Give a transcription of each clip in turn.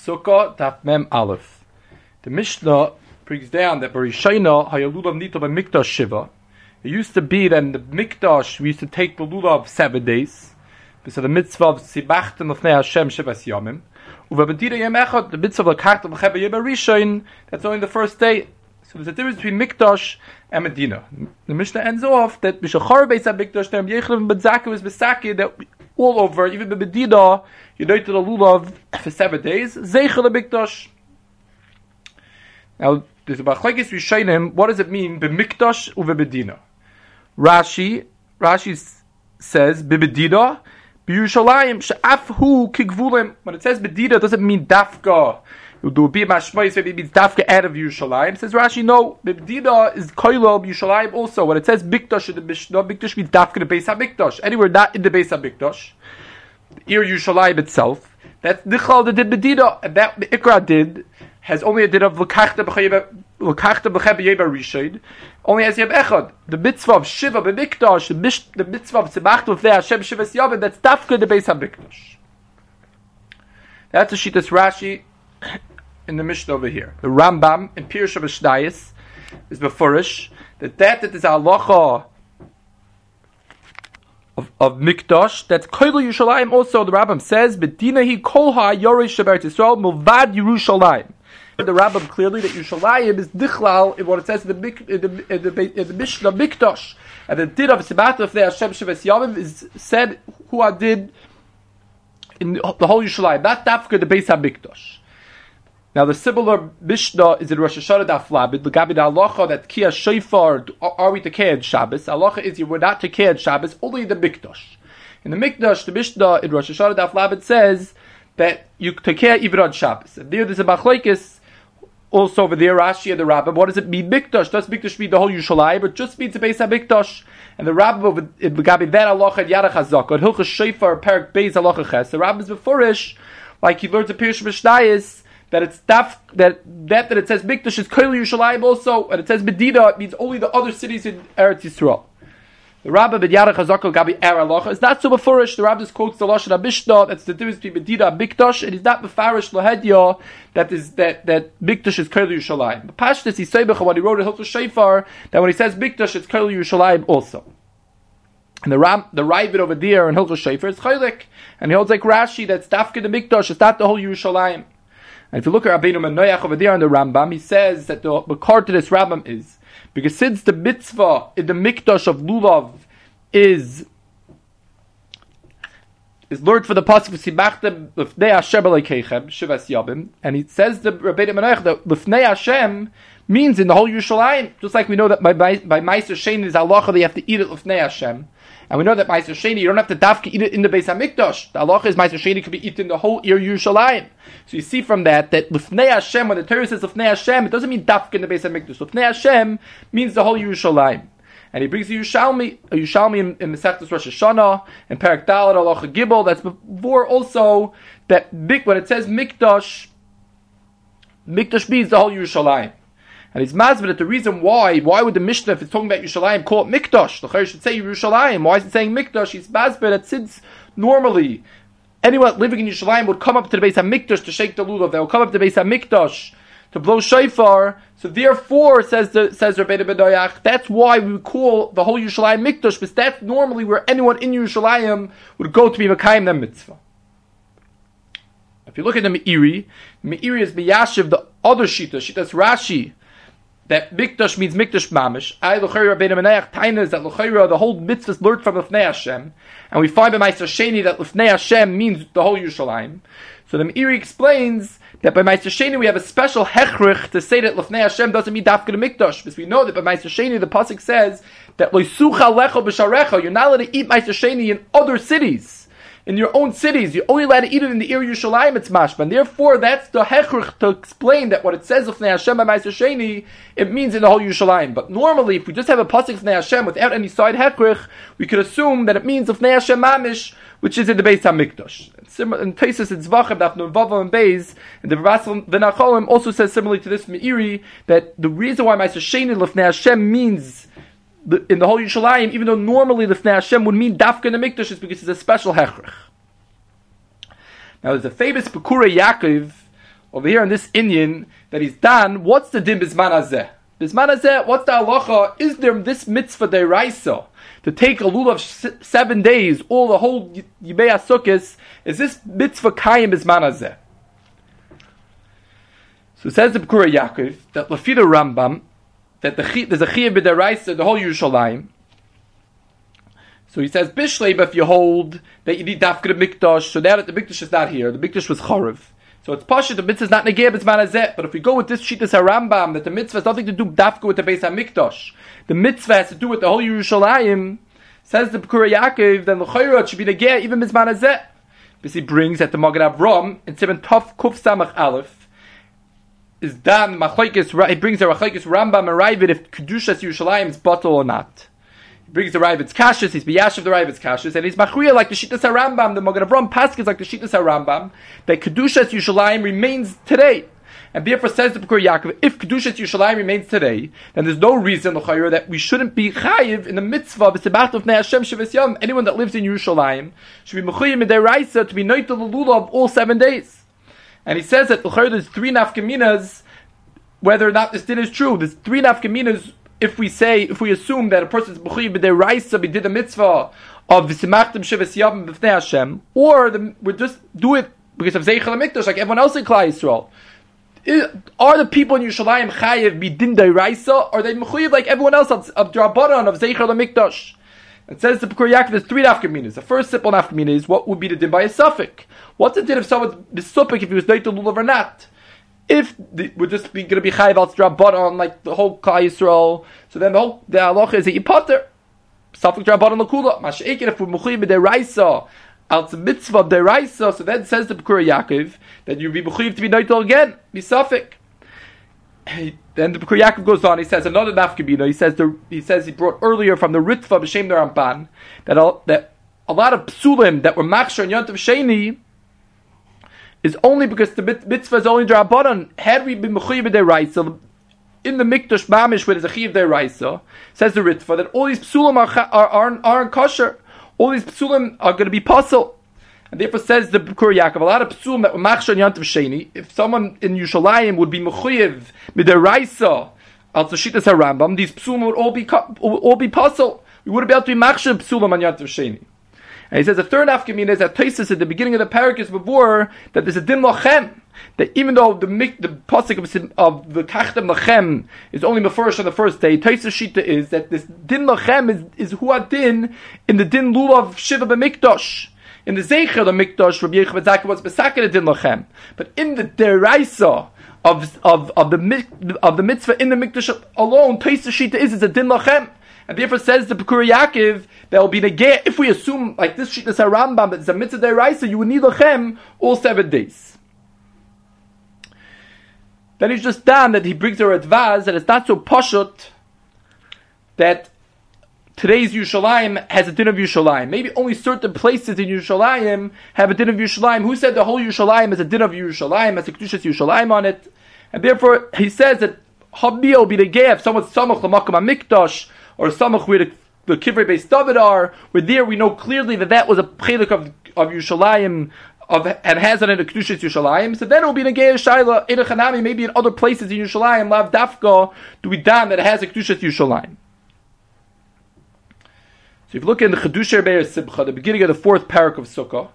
Sukkah Daf Mem Aleph. The Mishnah brings down that Barishayna Hayalulav Nito by Mikdash Shiva. It used to be that in the Mikdash we used to take the lulav seven days. So the mitzvah of Sibachten of Hashem Shivas Yomim. Uvabedira Yem Echad, the mitzvah of Lakart of Cheba Yeba Rishon, that's only the first day. So there's a difference between Mikdash and Medina. The Mishnah ends off that Bishachar Beis HaMikdash, Tam Yechlev was Besaki, that all over, even the Medina, to the lulav for seven days. Zeichel Mikdash. Now, there's a Bachlekes Rishayim, what does it mean, B'Mikdash uve Medina? Rashi, Rashi says, B'Medina, B'Yushalayim, She'afhu Kigvulim. When it says Medina, it doesn't mean Dafka, be mashmois dafka out of Yerushalayim. Says Rashi, no, Bibdina is koilo Yerushalayim also. When it says Bikdosh in the Mishnah, Bikdosh means dafka the base Hamikdosh. Anywhere not in the base Hamikdosh, Ir Yerushalayim itself. That's Nichal that did Bedina, and that Ikra did has only a did of Lakachta B'cheba Yeba Rishid. Only has Yeb Echad. The mitzvah of Shiva B'Mikdosh, the, the mitzvah of Tzemach Tufei Hashem Shiva Siyavim, that's dafka the base Hamikdosh. That's a Shittas Rashi in the Mishnah over here. The Rambam in Pirush Mishnayis is beforish that that that is halacha of, of Mikdash that's Koil Yerushalayim. Also, the Rambam says Bedina he kolha Yorish Shabbat Yisrael Milvad Yerushalayim. The Rambam clearly that Yerushalayim is dichlal in what it says in the, in the, in the, in the Mishnah Mikdash. And the did of Sibat of the Hashem Shavas Yavim is said who I did in the whole Yerushalayim, not Dafka the Beis HaMikdash. Now the similar Mishnah is in Rosh Hashanah Daf Labid, the Gabi Halacha that Kia Shofar, are we to Kiyad Shabbos? Halacha is you were not Kiyad Shabbos, only the Mikdash. In the Mikdash, the Mishnah in Rosh Hashanah Daf says that you Tekeh even on Shabbos. And there there's a Machlekes also over there, Rashi and the Rambam. What does it mean? Mikdash. Does Mikdash mean the whole Yushalai, but just means the base of Mikdash. And the Rambam over in Gabi that Halacha and Yarach on Hilchas Shofar, Perak Beis Halacha Ches. The Rambam is beforish, like he learns a Pirush Mishnayis, that it's daf that that that it says Mikdash is Koil Yerushalayim also, and it says Medina, it means only the other cities in Eretz Yisrael. The Rabbi Ben Hazakal Gabi Er is not so befurish. The Rabbi just quotes the Lashon Mishnah. That's the difference between Medina and Mikdash, and he's not befarish Lahedya that is that that Mikdash is Koil Yerushalayim. But Pashtus he say when he wrote a Hilchos Shofar that when he says Mikdash it's Koil Yerushalayim also. And the Ram, the Ravid over there in Hilchos Shofar is Chaylik, and he holds like Rashi that's Dafka the Mikdash. It's not the whole Yerushalayim. And if you look at Rabbeinu Manoach over there in the Rambam, he says that the card to this Rambam is because since the mitzvah in the mikdash of lulav is is learned for the pasuk v'simachtem lefnei Hashem alekeichem shivas yabim, and he says the Rabbeinu Manoach that lefnei Hashem means in the whole Yerushalayim, just like we know that by by, by Meister Shein is halacha you have to eat it lefnei Hashem. And we know that Meiser Sheni, you don't have to dafka eat it in the Beis Hamikdash. The halacha is Meiser Sheni could be eaten the whole Ir Yerushalayim. So you see from that that Lufnei Hashem, when the Torah says Lufnei Hashem, it doesn't mean dafka in the Beis Hamikdash. Lufnei Hashem means the whole Yerushalayim. And he brings the Yerushalmi, a Yerushalmi in, in Masechtas Rosh Hashanah, and Perak Dalet Halacha Gibel, that's before also that when it says Mikdash, Mikdash means the whole Yerushalayim. And he's mazbid that the reason why, why would the Mishnah, if it's talking about Yerushalayim, call it Mikdash? The Chayyim should say Yerushalayim. Why is it saying Mikdash? He's mazbid that since normally anyone living in Yerushalayim would come up to the base of Mikdash to shake the lulav, they will come up to the base of Mikdash to blow shofar. So therefore, says the says Rabbeinu Manoach, that's why we call the whole Yerushalayim Mikdash, because that's normally where anyone in Yerushalayim would go to be Makayim the mitzvah. If you look at the Meiri, Meiri is Miyashiv, the other Shita, Shita's Rashi, that Mikdash means Mikdash Mamish. I Luchayra Rabbeinu Manoach Taina is that Luchayra the whole mitzvah is learned from Lefnei Hashem, and we find by Meister Sheni that Lefnei Hashem means the whole Yerushalayim. So the Meiri explains that by Meister Sheni we have a special hechrich to say that Lefnei Hashem doesn't mean Dafka Mikdash, because we know that by Meister Sheni the pasuk says that Loisucha Lecho B'Sharecha you're not allowed to eat Meister Sheni in other cities in your own cities. You're only allowed to eat it in the area. Ir Yerushalayim, it's mashma. And therefore, that's the hechrich to explain that what it says of Hashem Sheni, it means in the whole Yerushalayim. But normally, if we just have a pasuk of Hashem without any side hechrich, we could assume that it means of Hashem mamish, which is in the Beis Hamikdash. In Tesis and Zvachim, Daf Vavam and Beis, and the V'Nacholim also says similarly to this Meiri that the reason why Meiser Sheni Lefnei Hashem means the, in the whole Yerushalayim, even though normally the Fnei Hashem would mean Dafka in the Mikdash, is because it's a special hechrich. Now there's a famous Bikkurei Yaakov over here in this Indian that he's done, what's the din bisman hazeh? Bisman hazeh, what's the halacha? Is there this mitzvah deraisa to take a lulav seven days, all the whole Sukkot? Is this mitzvah kayim bisman hazeh? So says the Bikkurei Yaakov that Lafida Rambam that the there's a chiyah b'deraisa the whole Yerushalayim. So he says Bishleba if you hold that you need dafka mikdash, so now that the mikdash is not here, the mikdash was charav. So it's pasha the mitzvah is not negeb it's manazet. But if we go with this shittas harambam that the mitzvah has nothing to do dafka with the base mikdash, the mitzvah has to do with the whole Yerushalayim. Says the Bikkurei Yaakov, then the chayrot should be negeb even mizmanazet. Because he brings that the Magen Avram in Simon Tov Kuf Samach Aleph is done machlekes. He brings the machlekes Rambam and Ravid if kedushas Yerushalayim is bottle or not. He brings the Ravid's kashas. He's biyashiv the Ravid's kashas, and he's machriya like the shittas Rambam. The Magen Avram Paskis like the shittas Rambam that kedushas Yerushalayim remains today. And therefore says the Bikkurei Yaakov, if Kedushas Yerushalayim remains today, then there's no reason, L'chayr, that we shouldn't be chayiv in the mitzvah of Sebat of Hashem Shavis Yom. Anyone that lives in Yerushalayim should be mechuyev in to be noitel the lula of all seven days. And he says that there's three nafkaminas, whether or not this din is true. There's three nafkaminas if we say, if we assume that a person person's b'chuy b'dei raisa did a mitzvah of v'simachtim shivas yavim b'fnei Hashem, or the, we just do it because of zeichel mikdash like everyone else in Klal Yisrael. Are the people in Yerushalayim chayiv b'din dei raisa, or they mechuyev like everyone else of, of of zeichel mikdash? It says the Bikkurei Yaakov, there's three nafkaminas. The first simple nafkamina is what would be the din by a suffix. What's the din if someone's besupik if he was to lulav or not? If the, we're just going to be chayiv al on like the whole Klal Yisrael, so then the whole the halacha is that you potter suffix drop on lakula. Mashaikin if we're mechuyev deraisa al mitzvah deraisa, so then says the Bikkurei Yaakov that you be mechuyev to be noitel again, be suffix. Then the Bikkurei Yaakov goes on. He says another nafkabina. He says the, he says he brought earlier from the Ritva b'shem the Ramban that a, that a lot of psulim that were machshar and yontav sheni is only because the mitzvah is only drabanan. Had we been mechuyev deraisa in the mikdash mamish where there's a chiv deraisa, says the Ritva that all these psulim are are are, are kosher. All these psulim are going to be puzzle. And therefore says the Bikkurei Yaakov, a lot of psulim that were machshon yantav sheni, if someone in Yushalayim would be mechuyev midaraisa al tashitas harambam, these psulim would all be all be puzzle. We wouldn't be able to be machshon psulim on yantav sheni. And he says the third afkamin is that Taisus at the beginning of the parak before that there's a din lochem. That even though the the pasuk of, of the tachtem lachem is only mafurish on the first day, Taisus shita is that this din lachem is is huadin in the din lulav shiva b'mikdosh in the Zeicher the Mikdash, Rabbi Yechim Zaka was Besakir Din Lachem. But in the Deraisa of, of, of, the, of the mitzvah in the Mikdash alone, Taisa Shita is, is a Din Lachem. And therefore says the Bikkurei Yaakov, there will be get, if we assume, like this Shita Rambam, that it's a mitzvah Deraisa, you would need Lachem all seven days. Then he's just done that he brings her advaz that it's not so poshut that today's Yerushalayim has a din of Yerushalayim. Maybe only certain places in Yerushalayim have a din of Yerushalayim. Who said the whole Yerushalayim is a din of Yerushalayim, has a Kedushas Yerushalayim on it? And therefore, he says that Habiyah will be the gay if someone's Samach Lamakam Mikdash, or Samach where the, the Kivrei Beis David are, where there we know clearly that that was a chelik of, of Yerushalayim, of, and has it in the Kedushas Yerushalayim, so then it will be Geir Shaila, Edechanami, maybe in other places in Yerushalayim, Lav Dafka, do we damn that it has a Kedushas Yerushalayim. So if you look in the Chedusher Meir Simcha, the beginning of the fourth parak of Sukkah,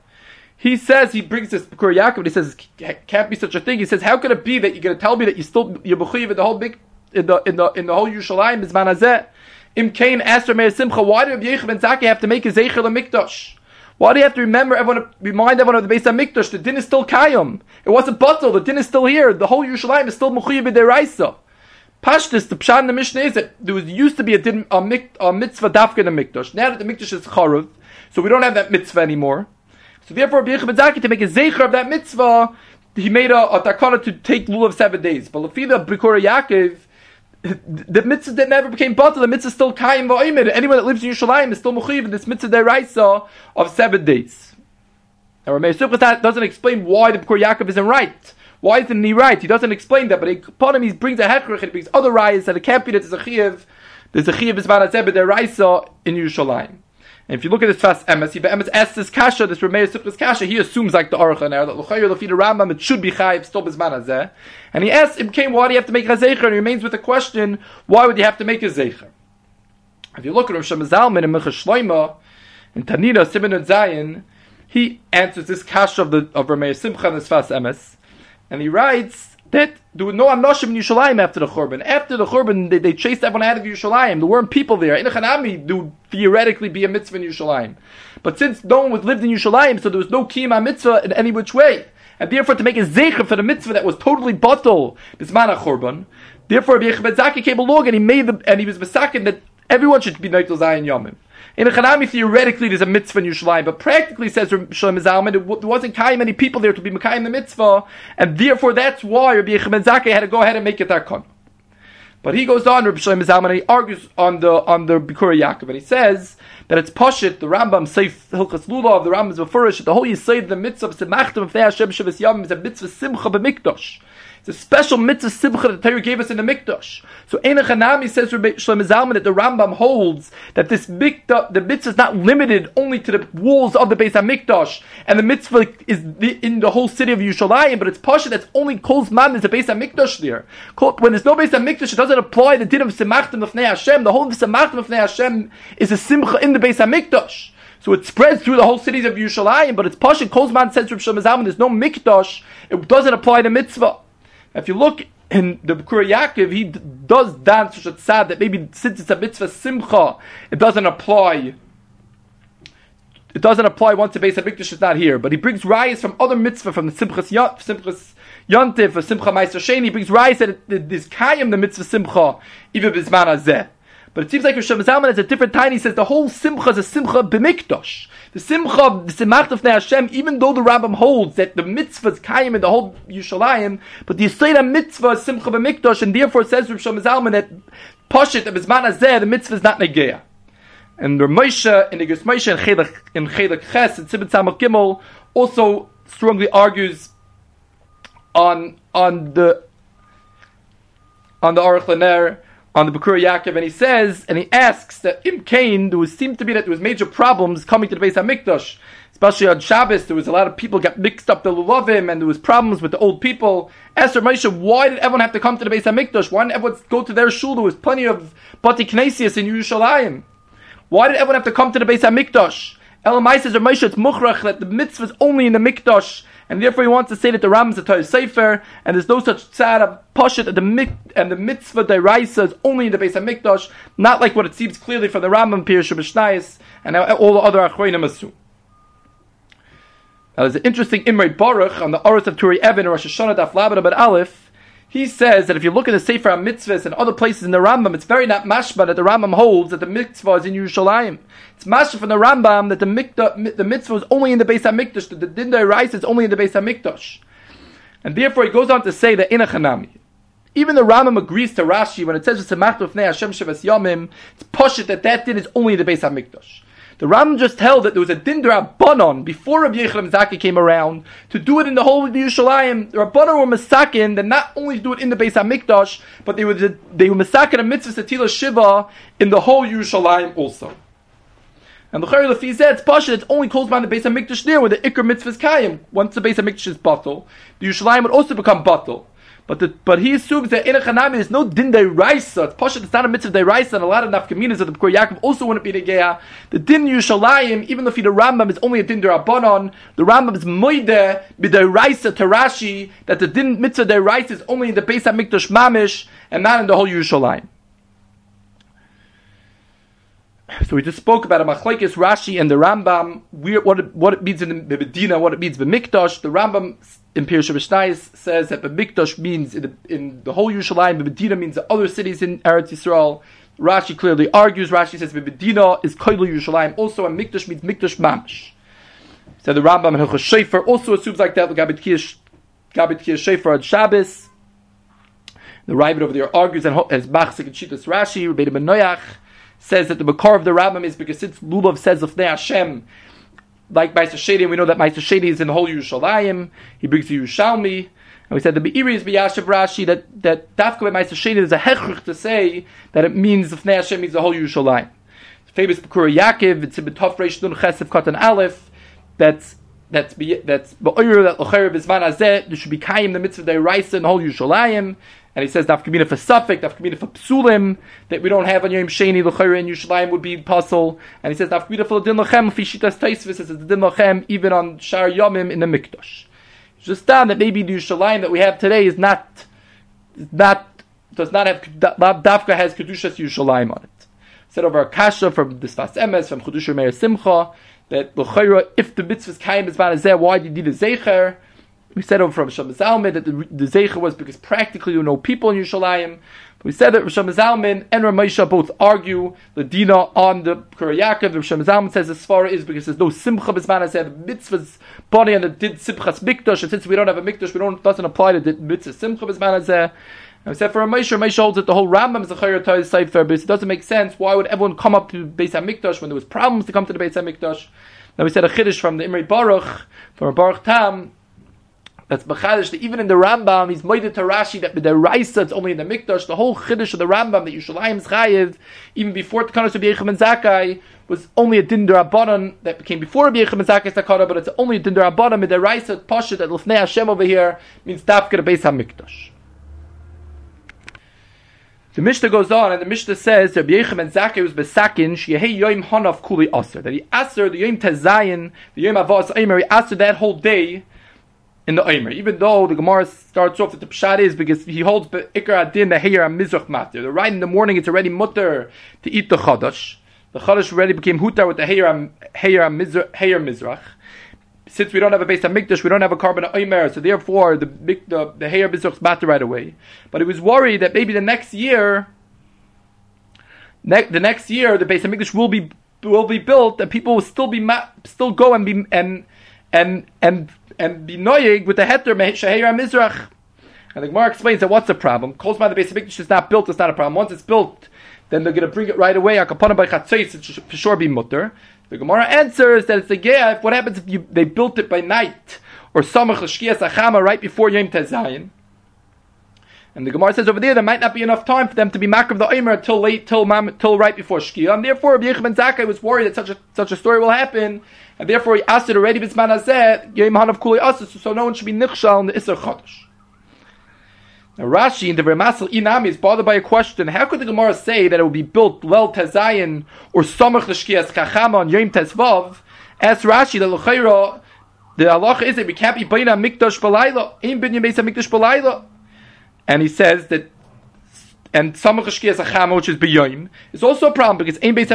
he says, he brings this Bikkurei Yaakov, and he says, it can't be such a thing. He says, how could it be that you're going to tell me that you still, you're in the whole big, in the, in the, in the whole Yerushalayim, is Manazeh? Im Kain asked Meir Simcha, why do Rabbi Yechim and Zaki have to make a Zeicher Mikdash? Why do you have to remember everyone, remind everyone of the base of Mikdash? The din is still Kayim. It wasn't Batal, the din is still here. The whole Yerushalayim is still Mechuyev Deraisa. Pashtus, the Pshat in the Mishnah is that there was, used to be a, din, a, mik, a mitzvah dafka in the mikdash. Now that the mikdash is charuv, so we don't have that mitzvah anymore. So therefore, Rabbi Yechim to make a zecher of that mitzvah, he made a, a takana to take lulav of seven days. But Lafida Bikkurei Yaakov, the mitzvah that never became bottle, the mitzvah still kaim va'imid. Anyone that lives in Yerushalayim is still mechiv in this mitzvah deraisa of seven days. Now, Rameir Sukhat doesn't explain why the Bikkurei Yaakov isn't right. Why isn't he right? He doesn't explain that, but upon him he brings a hechrich, he brings other rayas that it can't be that there's a chiv, there's a chiv is but there raisa in Yerushalayim. And if you look at this Sfas Emes, he asks this kasha, this Rameir Sifris kasha, he assumes like the Aruch there, that the Rambam, it should be chayiv still bizman hazeh. And he asks, came, why do you have to make a zecher? And he remains with the question, why would you have to make a zecher? If you look at Rosh Zalman and Mecha Shloima, in Tanina, Simon and Zayin, he answers this kasha of the of Rameir Simcha and this Sfas Emes, and he writes, that there were no Anoshim in Yerushalayim after the Churban. After the Churban, they, they, chased everyone out of Yerushalayim. There weren't people there. In Hanami, there would theoretically be a mitzvah in Yerushalayim. But since no one was lived in Yerushalayim, so there was no kiyama mitzvah in any which way. And therefore, to make a zecher for the mitzvah that was totally bottle, bismana churban, therefore, Rabbi Zaki came along and he made the, and he was misakin that everyone should be Neitel Zayin Yomim. In a Chanami, theoretically, there's a mitzvah in Yerushalayim, but practically, says Shalom Zalman, there wasn't kind many people there to be Mekayim the mitzvah, and therefore that's why Rabbi Yechim had to go ahead and make it that con. But he goes on, Rabbi Shalom Zalman, and he argues on the on the Bikura Yaakov, and he says that it's Pashit, the Rambam Seif Hilchas Lulav, of the Rambam is Mefurish, the whole Yisayid, the mitzvah of Semachtem of Hashem Shavas Yom is a mitzvah Simcha b'Mikdosh. It's a special mitzvah simcha that the Torah gave us in the mikdash. So Ein Hanami says Rabbi Shlomo Zalman that the Rambam holds that this mikdash, the mitzvah is not limited only to the walls of the Beis Hamikdash, and the mitzvah is the, in the whole city of Yerushalayim, but it's pasha that's only calls man is the Beis Hamikdash there. When there's no Beis Hamikdash, it doesn't apply the din of Semachtim of Hashem. The whole of Semachtim of Hashem is a simcha in the Beis Hamikdash. So it spreads through the whole cities of Yerushalayim, but it's Pasha, Kolzman says Shlomo Zalman, there's no mikdash, it doesn't apply to mitzvah. If you look in the Bikkurei Yaakov, he d- does dance such a tzad that maybe since it's a mitzvah simcha, it doesn't apply. It doesn't apply once the base of is not here, but he brings rayas from other mitzvah from the Simchas Simchas Yontif or Simcha Meister Sheni. He brings rayas that it kayim the mitzvah simcha even bisman azeh. But it seems like Rosh Zalman has a different time. He says the whole simcha is a simcha b'mikdash. The simcha the simach of Hashem, even though the Rambam holds that the mitzvah is kaim and the whole Yushalayim, but the Yisrael mitzvah is simcha b'mikdash, and therefore says Rosh Zalman that poshit of Bisman Azeh, the mitzvah is not negeya. And the Moshe, in the Moshe, in Chelek, in Chelek Ches, in Tzibit Samach Gimel, also strongly argues on, on the, on the Aruch Laner, on the Bikkurei Yaakov, and he says, and he asks that Im Kain, there was, seemed to be that there was major problems coming to the base of Mikdash, especially on Shabbos, there was a lot of people got mixed up the Lulavim, and there was problems with the old people. Esther Moshe, why did everyone have to come to the base of Mikdash? Why didn't everyone go to their shul? There was plenty of Bati Knesias in Yerushalayim. Why did everyone have to come to the base of Mikdash? Elamai says, Moshe, it's muchrach that the mitzvah is only in the Mikdash, and therefore he wants to say that the Ram is a Torah Sefer, and there's no such tzad pashit that the mit, and the mitzvah deraisa is only in the base of Mikdash, not like what it seems clearly from the Rambam Pirush Mishnayis and all the other Achroinim assume. Now there's an interesting Imre Baruch on the Oris of Turi Even, Rosh Hashanah Daf Laban Aleph, he says that if you look at the Sefer Mitzvahs and other places in the Rambam, it's very not mashma that the Rambam holds that the mitzvah is in Yerushalayim. It's mashma from the Rambam that the, mikda, the mitzvah is only in the Beis HaMikdash, that the Dinday rice is only in the Beis HaMikdash. And therefore he goes on to say that in a Chanami. Even the Rambam agrees to Rashi when it says it's Hashem Shavas Yomim, it's poshit that that din is only in the Beis HaMikdash. The Ram just held that there was a din Rabbanon before Rabbi Yechim Zaki came around to do it in the whole of Yerushalayim. The Rabbanon were masakin that not only do it in the Beis Hamikdash, but they were they were masakin a mitzvah satila shiva in the whole Yerushalayim also. And the Chayr Lefi said, it's Pasha, it's only closed by the Beis HaMikdash there, where the Iker mitzvah is Kayim. Once the Beis HaMikdash is bottle, the Yerushalayim would also become bottle. But the, but he assumes that in a chanami there's no din de raisa. It's pasha. It's not a mitzvah de raisa, and a lot of nafkaminas of the Bikkurei Yaakov also wouldn't be geya. The din Yushalayim, even though the Rambam is only a din de rabbanon, the Rambam is moide b'de raisa tarashi that the din mitzvah de raisa is only in the Beis Hamikdash mamish and not in the whole Yushalayim. So we just spoke about a machlekes Rashi and the Rambam. What it, what it means in the Medina, what it means in Mikdash. The Rambam in Pirush Mishnayis says that the Mikdash means in the, in the whole Yerushalayim. Medina means the other cities in Eretz Yisrael. Rashi clearly argues. Rashi says Medina is Koilu Yerushalayim also, and Mikdash means Mikdash Mamish. So the Rambam and Hilchos Shefer also assumes like that. Gabit Kiyash Shefer on Shabbos. The Rabbit over there argues and as Machzik and Shitas Rashi, Rebbeinu Ben Noach says that the Makar of the Rambam is because since Lulav says of Hashem, like Meister Sheni, we know that Meister Sheni is in the whole Yerushalayim, he brings the Yerushalmi, and we said the Meiri is B'yashav Rashi, that, that Dafka Meister Sheni is a hechrich to say that it means of Hashem means the whole Yerushalayim. famous Bikkurei Yaakov, it's in B'tov Reish Nun Chesef Katan Aleph, that's that's be that's ba'oyer that l'chayr b'zman azeh there should be kayim the mitzvah day raisa and whole Yushalayim and he says daf kamina for suffik daf kamina for psulim that we don't have on Yom Sheni l'chayr in Yushalayim would be puzzle. And he says daf kamina for din lachem fishitas taisvis says the din lachem even on shar yomim in the mikdash. Just down that maybe the Yushalayim that we have today is not not does not have dafka has kedushas Yushalayim on it. Said over a kasha from the Sfas Emes from Chedusha Meir Simcha that l'chayra if the mitzvahs kaim is there, why did you need a zecher? We said over from Zalman that the, the was because practically there were no people in Yerushalayim. We said that Rishon Zalman and Ramesha both argue the dina on the Kurayakov. Rishon Zalman says the svara is because there's no simcha b'zman hazeh. The mitzvahs body and the did simchas mikdash, and since we don't have a mikdash, we don't doesn't apply to the mitzvah simcha hazeh. And we said for a Moshe, Moshe holds that the whole Rambam is a Chayr Torah Sefer, but it doesn't make sense. Why would everyone come up to Beis HaMikdash when there was problems to come to the Beis HaMikdash? Now we said a Chiddush from the Imri Baruch, from Baruch Tam, that's Bechadish, that even in the Rambam, he's moided to Rashi that the Raisa, it's only in the Mikdash, the whole Chiddush of the Rambam, that Yushalayim is Chayiv, even before Tekanos of Yechim and Zakai, was only a Din Rabbanon that became before Yechim and Zakai Sakara, but it's only a Din Rabbanon, the Raisa, Pasha, that Lufnei Hashem over here, means the Beis HaMikdash. The Mishnah goes on, and the Mishnah says that Yechem and Zakei was besakin sheyehei yoim hanav kuli aser. That he aser the yom tezayin, the yom avos aimer, he aser that whole day in the aimer. Even though the Gemara starts off that the pshat is because he holds the ikar adin the heyer mizrach matter. The right in the morning it's already mutter to eat the chadash. The chadash already became hutar with the heyer heyer mizrach since we don't have a base of mikdash, we don't have a carbon oimer, so therefore the the the hair bizuk's matter right away. But he was worried that maybe the next year, ne- the next year, the base of mikdash will be will be built, and people will still be ma- still go and be and and and and be noyig with the heter sheher mizrach. And the Gemara explains that what's the problem? Calls by the base of is not built, it's not a problem. Once it's built, then they're going to bring it right away. Akapana by chatzais, it should for sure be mutter. The Gemara answers that it's a geif. What happens if you, they built it by night or samach l'shkiyas achama right before Yom Tezayin? And the Gemara says over there there might not be enough time for them to be makar the Omer till late, till till right before Shkia. And therefore, Rabbi Yechim ben Zakkai was worried that such a such a story will happen, and therefore he asked it already hazeh Yom Hanav Kuli so no one should be nichshal in the Isser Chodesh. Now Rashi in the Remasel Inami is bothered by a question. How could the Gemara say that it will be built well Tezayin or Samach L'Shkias Chachama on Yom Tezvav? Ask Rashi that L'chayra, the Allah is that we can't be Baina Mikdash Balayla, Ein Bin Yemesa Mikdash Balayla. And he says that and Samach L'Shkias Chachama, which is B'yoim, is also a problem because Yantif.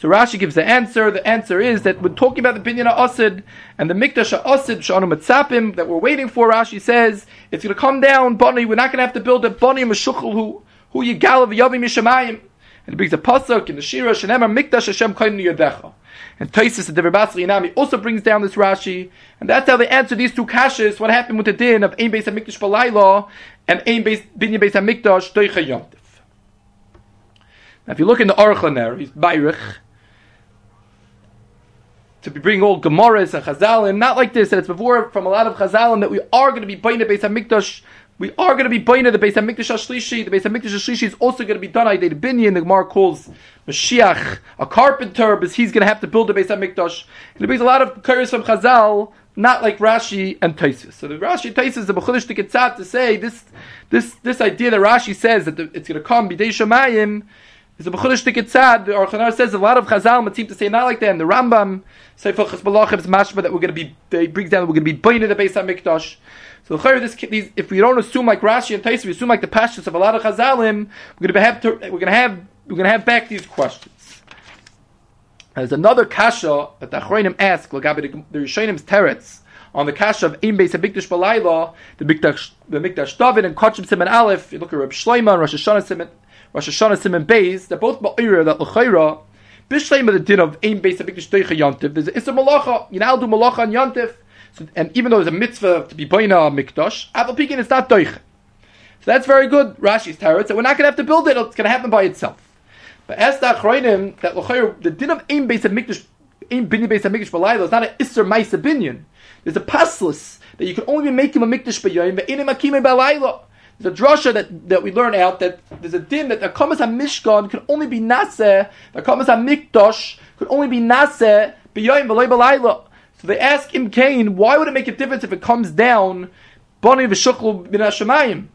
So Rashi gives the answer. The answer is that we're talking about the binyan asid and the mikdash asid shanu that we're waiting for. Rashi says it's going to come down. Bani, we're not going to have to build a bani meshuchel who who yigal v'yavim mishamayim. And it brings a pasuk in the shira shenemar mikdash Hashem kainu yadecha. And Taisus the Devar Inami also brings down this Rashi, and that's how they answer these two kashas. What happened with the din of Ein Beis Hamikdash Balayla and Ein Beis Binyan Beis Hamikdash Doicha Yomtiv. Now, if you look in the Aruch there, he's Bayrich to be bringing all Gemaras and Chazalim, not like this, that it's before from a lot of Chazalim that we are going to be Baina Beis HaMikdash, we are going to be Baina the Beis HaMikdash Ashlishi, the Beis HaMikdash Ashlishi is also going to be done by the Binyan, the Gemara calls Mashiach a carpenter, because he's going to have to build the Beis HaMikdash. And it brings a lot of Kuris from Chazal, not like Rashi and Taisus. So the Rashi and Taisus, the Bechulish Tikitzat, to say this, this, this idea that Rashi says that the, it's going to come Bidei Shemayim, is a Bechulish Tikitzat, the Aruch Laner says a lot of Chazal seem to say not like that, and the Rambam, Sefer Chesbalachim is mashma that we're going to be. They brings down that we're going to be buying the base of Mikdash. So this these, if we don't assume like Rashi and Taisa, we assume like the pashtus of a lot of Chazalim, we're going to have to, we're to have we're to have back these questions. There's another kasha that the Achronim ask, the Rishonim teretz on the kasha of Ein Beis Hamikdash Balayla, the Mikdash the Mikdash David and Kachim Simon Aleph. You look at Reb Shloima and Rosh Hashanah Simon Rosh Hashanah Simon Beis. They're both Ba'ira that L'chayra Bishleim of the din of Ein Beis Hamikdash Doicha Yantiv. There's an Issa Malacha. You now do Malacha on Yantiv. So, and even though there's a mitzvah to be Boina Mikdash, Pekin is not Doicha. So that's very good. Rashi's tarot. So we're not going to have to build it. It's going to happen by itself. But as the Achroinim, that L'chayr, the din of Ein Beis Hamikdash, Ein Binyan Beis Hamikdash Balayla is not an Isser Maisa Binyan. There's a passless that you can only be making a Mikdash B'yoyim, but in a Makime Balayla. There's a drasha that, that we learn out that there's a din that the kamas mishkan can only be naseh, the kamas mikdosh could only be naseh b'yoyim v'loy b'layla. So they ask Im Kain, why would it make a difference if it comes down bani v'shuklu bin hashemayim?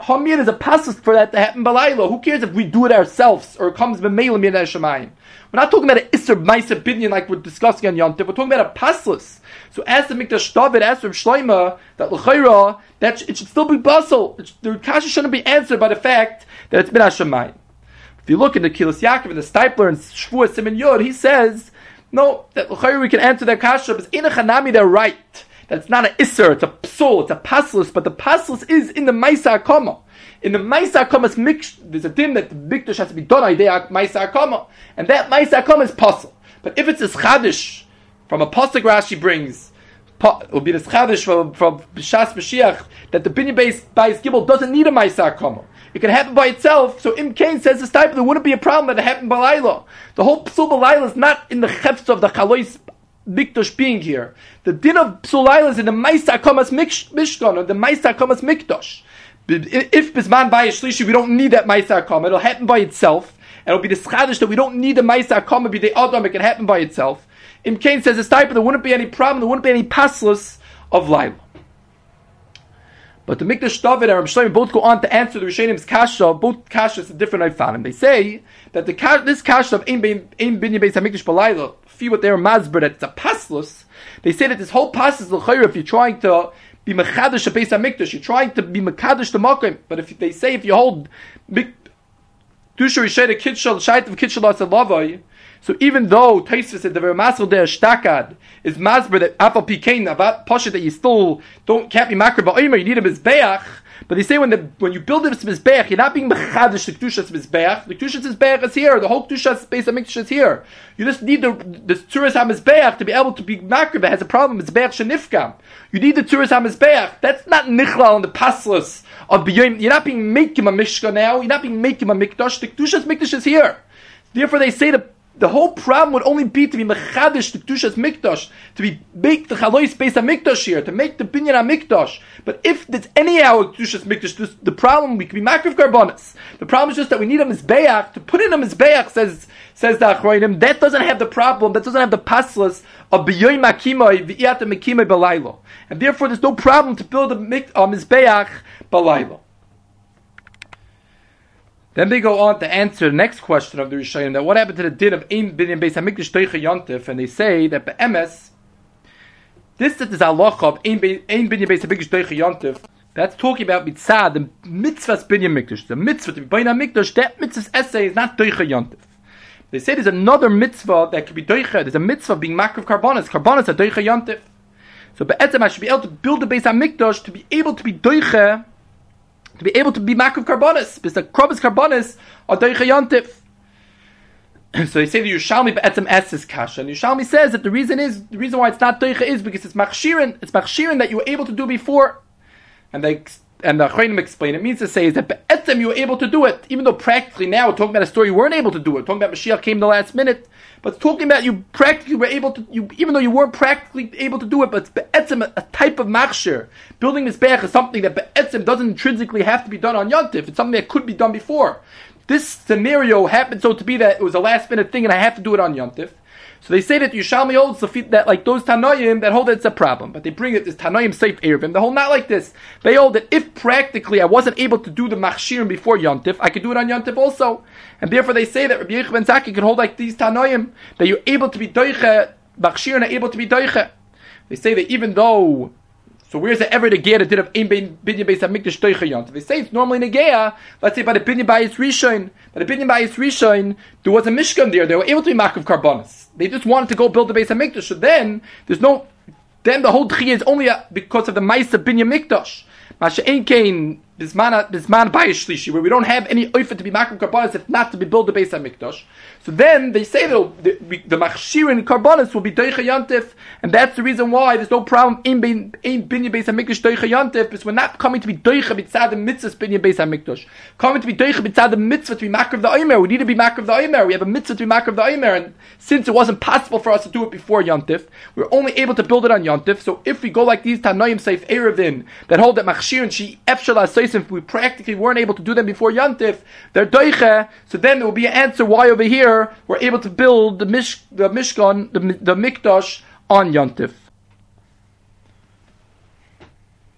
Hamir is a passus for that to happen balayla. Who cares if we do it ourselves or it comes b'meilim min hashemayim? We're not talking about an Isser Maisa opinion like we're discussing on Yom Tov. We're talking about a pasless. So as the Mikdash David asked Rav Shloima that l'chayra that it should still be bustle. The kasha shouldn't be answered by the fact that it's been Hashemayim. If you look in the Kehilos Yaakov and the Steipler and Shvuah Simon Yod, he says no that we can answer their kasha, but in a chanami they're right. That's not an Isser, it's a psul, it's a pasless, but the pasless is in the Maisa Akama. In the Maisa Akamas mix, there's a din that the Mikdash has to be done idea Maisa Akama, and that Maisa Akama is possible. But if it's a chadish from a pasuk Rashi brings, will be the chadish from from Bishas Mashiach that the binyan base by gibel doesn't need a Maisa Akama. It can happen by itself. So Im Kain says this type, of there wouldn't be a problem that it happened by Laila. The whole psul by is not in the chefs of the chalois Mikdash being here. The din of psul is in the Maisa Akamas Mishkan or the Maisa Akamas Mikdash. If Bisman by Shlishi, we don't need that Maisa Akama. It'll happen by itself. It'll be the schadish that we don't need the Maisa Akama, be the Adam, it can happen by itself. Im Kain says this type, there wouldn't be any problem, there wouldn't be any paslus of Laila. But the Mikdash David and Rabbi both go on to answer the Rishonim's kasha. Both kashas are different. And they say that the this kasha of Ein Binyan Beis Hamikdash Balayla, feel what they're masber that it's a paslus. They say that this whole paslus l'chayr if you're trying to be mechadish a Beis Hamikdash. You're trying to be mechadish the makom. But if they say if you hold dusha rishayda kitshal shayt of kitshal lavoi. So even though Taisva said the very masel there shtakad is masber that apal pikein about pasha that you still don't can't be makra but you need a mizbeach. But they say when the when you build this mizbeach, you're not being mechadish the kedushas mizbeach. The kedushas mizbeach is here. The whole kedushas base of mikdash is here. You just need the the tzuras hamizbeach to be able to be makra. But has a problem mizbeach shenifkam. You need the tzuras hamizbeach. That's not nichlal on the paslas of biyim. You're not being making a mishka now. You're not being making a mikdash. The kedushas mikdash is here. Therefore, they say the the whole problem would only be to be mechadish the kedushas mikdash, to be make the chalois space a mikdash here, to make the binyan a mikdash. But if there's any hour kedushas mikdash, the problem we can be makriv karbonis. The problem is just that we need a mizbeach to put in a mizbeach. Says says the achroinim that doesn't have the problem. That doesn't have the paslas of biyoy makimoi v'iyat belaylo, and therefore there's no problem to build a, a mizbeach belaylo. Then they go on to answer the next question of the Rishayim that what happened to the din of Ein Binyan Beis Hamikdash Toicha Yontif, and they say that Be'emes, this that is halacha of Ein Binyan Beis Hamikdash Toicha Yontif, that's talking about mitzvah, the mitzvah's Binyan Mikdash, the mitzvah to Binyan Mikdash, that mitzvah's essay is not Toicha Yontif. They say there's another mitzvah that could be Toicha, there's a mitzvah being Makrav Karbonis, Karbonis are Toicha Yontif. So Be'etzem I should be able to build the Beis Hamikdash to be able to be Toicha to be able to be makriv karbonis, because the krobis karbonis are deichayantiv. So they say the Yerushalmi be'etzem es is kasha. And Yerushalmi says that the reason is the reason why it's not deicha is because it's machshirin. It's machshirin that you were able to do before. And they and the Achronim explain it means to say is that you were able to do it, even though practically now we're talking about a story you weren't able to do it. We're talking about Mashiach came the last minute, but talking about you practically were able to, you even though you weren't practically able to do it, but be'etzem a, a type of machshir. Building this be'ech is something that be'etzem doesn't intrinsically have to be done on Yontif. It's something that could be done before. This scenario happened so to be that it was a last minute thing and I have to do it on Yontif. So they say that Yushalmi holds that like those Tanoim that hold that it's a problem, but they bring it this Tanoim safe Erevim. They hold not like this. They hold that if practically I wasn't able to do the Machshirim before Yontif, I could do it on Yontif also. And therefore they say that Rabbi Yechon ben Zaki can hold like these Tanoim, that you're able to be Doiche, Machshirim are able to be Doiche. They say that even though so where's the ever gear that did of ein binyan beis hamikdash toichayont? They say it's normally negeya. Let's say by the binyan by its rishon, the binyan by its rishon, there was a mishkan there. They were able to be makav karbonis. They just wanted to go build the base hamikdash. So then there's no. Then the whole tree is only because of the ma'isa binyan mikdash. Masha ein kain bisman bayish shlishi, where we don't have any oifa to be makav karbonis if not to be built the base hamikdash. So then they say that the, the, machshirin karbonis will be doicha and that's the reason why there's no problem in bin in binyan beis hamikdash doicha yantif, because we're not coming to be doicha mitzad the mitzvah binyan beis hamikdash, coming to be doicha mitzad the mitzvah to be makar of the omer. We need to be makar of the omer. We have a mitzvah to be makar of the omer, and since it wasn't possible for us to do it before yantif, we're only able to build it on yantif. So if we go like these tanoim safe erevin that hold that machshirin she efshala Yosef, we practically weren't able to do them before Yantif, they're doiche, so then there will be an answer why over here we're able to build the, mish, the Mishkan, the, the Mikdash on Yantif.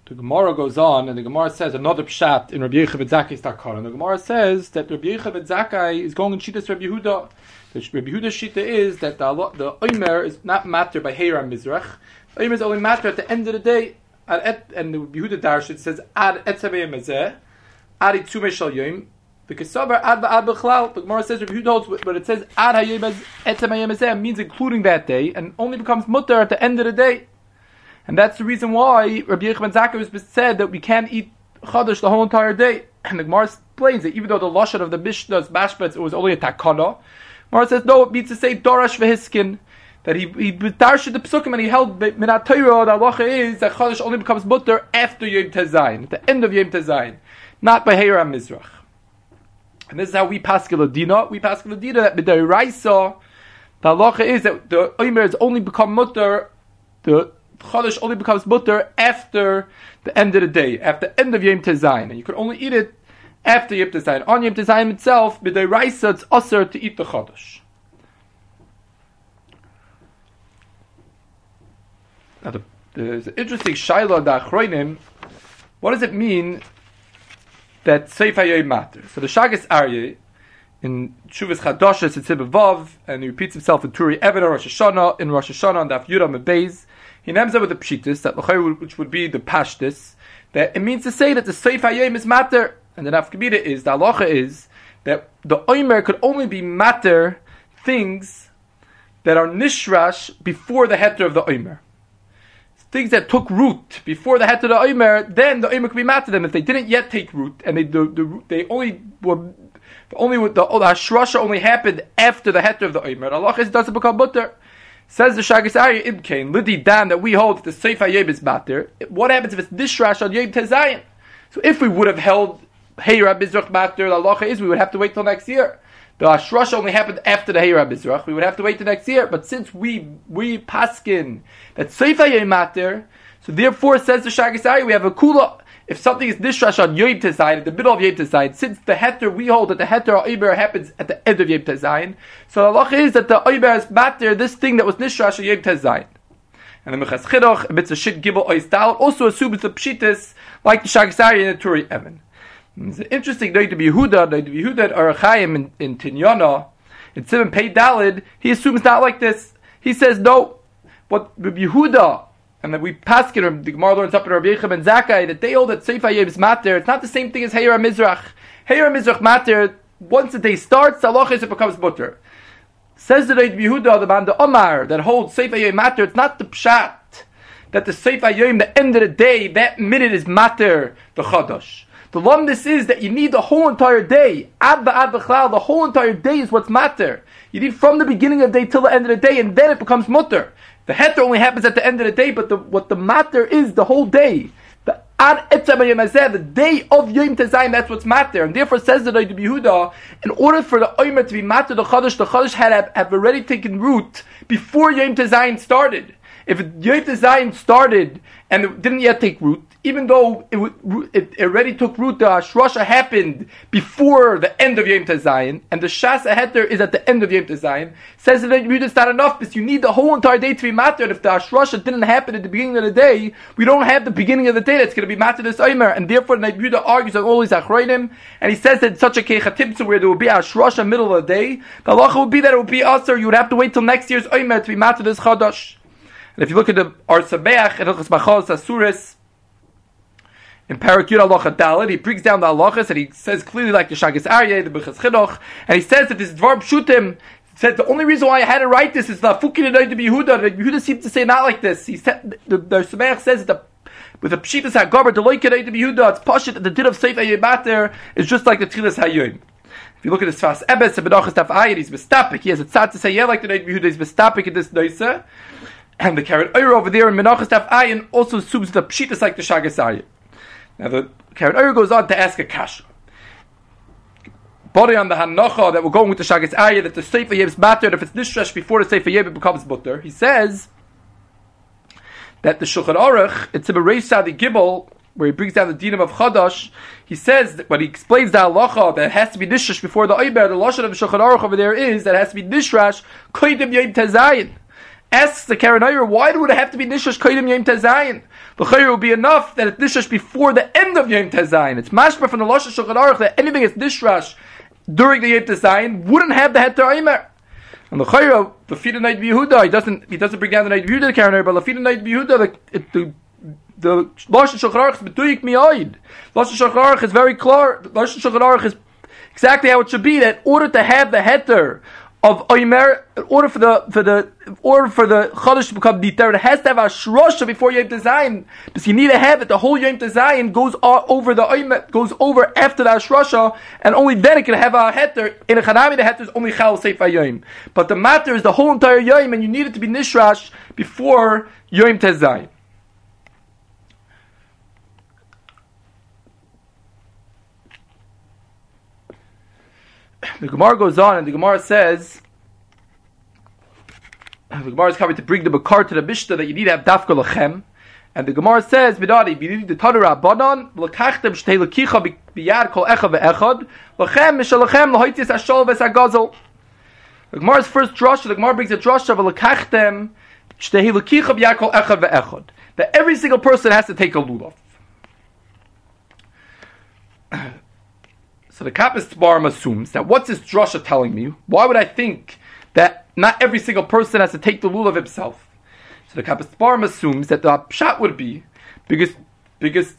The Gemara goes on, and the Gemara says another pshat in Rabbi Yechav Zakai's Takar. And the Gemara says that Rabbi Yechav Zakai is going in Shitas Rabbi Yehuda. The Rabbi Yehuda's Shita is that the, the Omer is not matter by Heira Mizrach. The Omer is only matter at the end of the day. And the Yehuda Darsh it says ad etzavei mezeh, ad itzume shal yom. Because sabar ad ba'ad b'chlal. The Gemara says Yehuda holds, but it says ad hayom etzavei mezeh means including that day, and only becomes mutter at the end of the day. And that's the reason why Rabbi Yechman Zakir said that we can't eat chadash the whole entire day. And the Gemara explains that even though the lashon of the Mishnah's mashbetz it was only a takana, Gemara says no, it means to say dorash v'hiskin. That he he darshed the pesukim and he held minat Torah. The halacha is that chadash only becomes mutter after Yom Tezayin, at the end of Yom Tezayin, not by Heira Mizrach. And this is how we paskil Dina. We paskil Dina that b'day Raisa, the halacha is that the Omer has only become mutter the Chodesh only becomes mutter after the end of the day, after the end of Yom Tezayin. And you can only eat it after Yom Tezayin. On Yom Tezayin itself, b'day Raisa, it's usher to eat the Chodesh. Now, the, there's an interesting shaila the Achroinim. What does it mean that Seif HaYoy matters? So the Shagas Aryeh, in Shuvas Chadoshes, it's Vav, and he repeats himself in Turi Even Rosh Hashanah, in Rosh Hashanah, on Daf Yudam Beis, he names it with the Pshitis, that which would be the Pashtis, that it means to say that the Seif HaYoy is matter, and the Nafkamida is, the halacha is, that the Omer could only be matter things that are nishrash before the heter of the Omer things that took root before the head of the Omer, then the Omer could be mad to them. If they didn't yet take root, and they the, the they only were only the, the Hashrasha only happened after the head of the Omer. Allah doesn't become butter. Says the Shagis Aryeh Ibkain, Lidi Dan, that we hold that the Seif HaYeb is matter. What happens if it's Dishrash on Yom Tezayin? So if we would have held Heira Bizrach matter, the Allah is we would have to wait till next year. The Ashrush only happened after the Heira Bizrach. We would have to wait the next year. But since we we paskin that Seifa matter, so therefore says the Shagas Aryeh, we have a kula. If something is nishrash on Yom Tezayin, at the middle of Yom Tezayin, since the heter we hold that the heter Oiber happens at the end of Yom Tezayin, so the Allah is that the Oiber is matter this thing that was nishrash on Yom Tezayin. And the Minchas Chinuch, a shit gibel oistal, also assumes the pshitis like the Shagas Aryeh and the Turi Even. It's an interesting day to be Yehuda, day to be Yehuda at Arachayim in, in Tinyana, in Simon Pei Dalid, he assumes not like this. He says, no, what Yehuda, and that we pass it, the Gemara learns up in Rabbi Yechim and Zakai, that they hold that Seif HaYev is matter, it's not the same thing as Heira Mizrach. Heira Mizrach matter, once the day starts, Allah it becomes butter. Says the Rabbi Yehuda, the man, the Omar, that holds Seif HaYev matter, it's not the Pshat, that the Seif HaYev, the end of the day, that minute is matter, the Chodosh. The lumdis is that you need the whole entire day. Ad the ad the whole entire day is what's matter. You need from the beginning of the day till the end of the day, and then it becomes mutter. The heter only happens at the end of the day, but the, what the matter is the whole day. The ad the day of Yom Tezayin, that's what's matter. And therefore says the Rabbi Yehuda, in order for the Omer to be matter, the Chodesh, the Chodesh had have, have already taken root before Yom Tezayin started. If Yom Tezayin started and it didn't yet take root, even though it, it already took root, the Hashrasha happened before the end of Yom Tezayin, and the Shas Heter is at the end of Yom Tezayin, says that it's not enough because you need the whole entire day to be mattered. If the Hashrasha didn't happen at the beginning of the day, we don't have the beginning of the day that's going to be mattered as Omer, and therefore the Yehuda argues on all these Achroinim, and he says that such a Kechatibtza where there will be Hashrasha middle of the day, the halacha would be that it would be Aser, you would have to wait till next year's Omer to be mattered as Chadash. And if you look at the Or Sameach, and Machos Asuris, in Parakut Allah Dalit, he brings down the halachas and he says clearly like the Shagis Aryeh, the Minchas Chinuch, and he says that this Dvar Pshutim said the only reason why I had to write this is the Fukin to be Yehuda. Yehuda seems to say not like this. He said the, the says that the with the Pshitas HaGober, the Loikedai to be Yehuda, it's Pashit, the din of Seif Ayyibater is just like the Tchilas Hayyim. If you look at his Sfas Emes, the Bedachas Taf Ayir, he's Bestapik. He has a tzad to say, yeah, like the Neit Yehuda, he's Bestapik in this Noisa. And the Oyer over there in Menachas Taf Ayin also assumes the Pshitas like the Shagas Aryeh. Now the Keren Orah goes on to ask a kasha. Body on the Hanocha that we're going with the Shagas Aryeh that the Sefer Yeb is if it's nishresh before the Sefer Yeb becomes butter. He says that the Shulchan Aruch it's a Bereis Sadi Gibel where he brings down the dinam of Chadash, he says that when he explains the halacha that has to be dishrash before the Oiber, the lashon of Shulchan Aruch over there is that has to be dishrash koidim yom tezayin. Asks the Keren Orah, why would it have to be dishrash koidim yom tezayin? The chayr will be enough that it's dishrash before the end of yom tezayin. It's mashma from the lashon Shulchan Aruch that anything that's dishrash during the yom tezayin wouldn't have the heter Oimer. And the chayra, the of night Yehuda, he doesn't he doesn't bring down the night Yehuda Keren Orah, but the of night Yehuda, the, the the Lashon Shulchan Aruch is betuyik mi'oid. Lashon Shulchan is very clear. Lashon Shulchan Aruch is exactly how it should be. That in order to have the heter of Oimer, in order for the for the in order for the Chodesh to become Diter, it has to have a shrosha before Yom Design. Because you need to have it. The whole Yom Design goes over the Oimer, goes over after the shrosha, and only then it can have a heter. In a Chanami, the heter is only Chal Seif Yom. But the matter is the whole entire Yom, and you need it to be Nishrash before Yom Tezayin. The Gemara goes on and the Gemara says, the Gemara is coming to bring the Bakar to the Mishnah that you need to have Dafka Lachem. And the Gemara says, you need the Tanur Rabbanon, L'kachtem shtei l'kicha biyad kol echa ve'echad, Lachem mishalachem l'hoitis ashol v'sagazel. The Gemara's first drasha, the Gemara brings a drasha of L'kachtem shtei l'kicha biyad kol echa ve'echad. That every single person has to take a lulav. So the Kappas Temarim assumes that what's this drasha telling me? Why would I think that not every single person has to take the lulav himself? So the Kappas Temarim assumes that the shot would be because because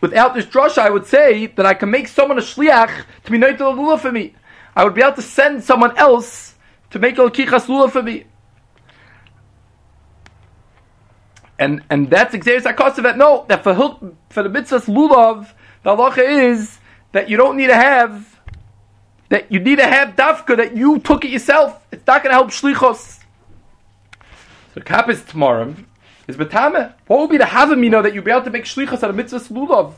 without this drasha, I would say that I can make someone a shliach to be night the lulav for me. I would be able to send someone else to make a kichas lulav for me. And and that's exactly that no that for for the mitzvahs lulav the halacha is that you don't need to have, that you need to have dafka, that you took it yourself. It's not going to help shlichos. So Kappas Temarim is betame. What would be the havamina that you'd be able to make shlichos out of mitzvah lulav?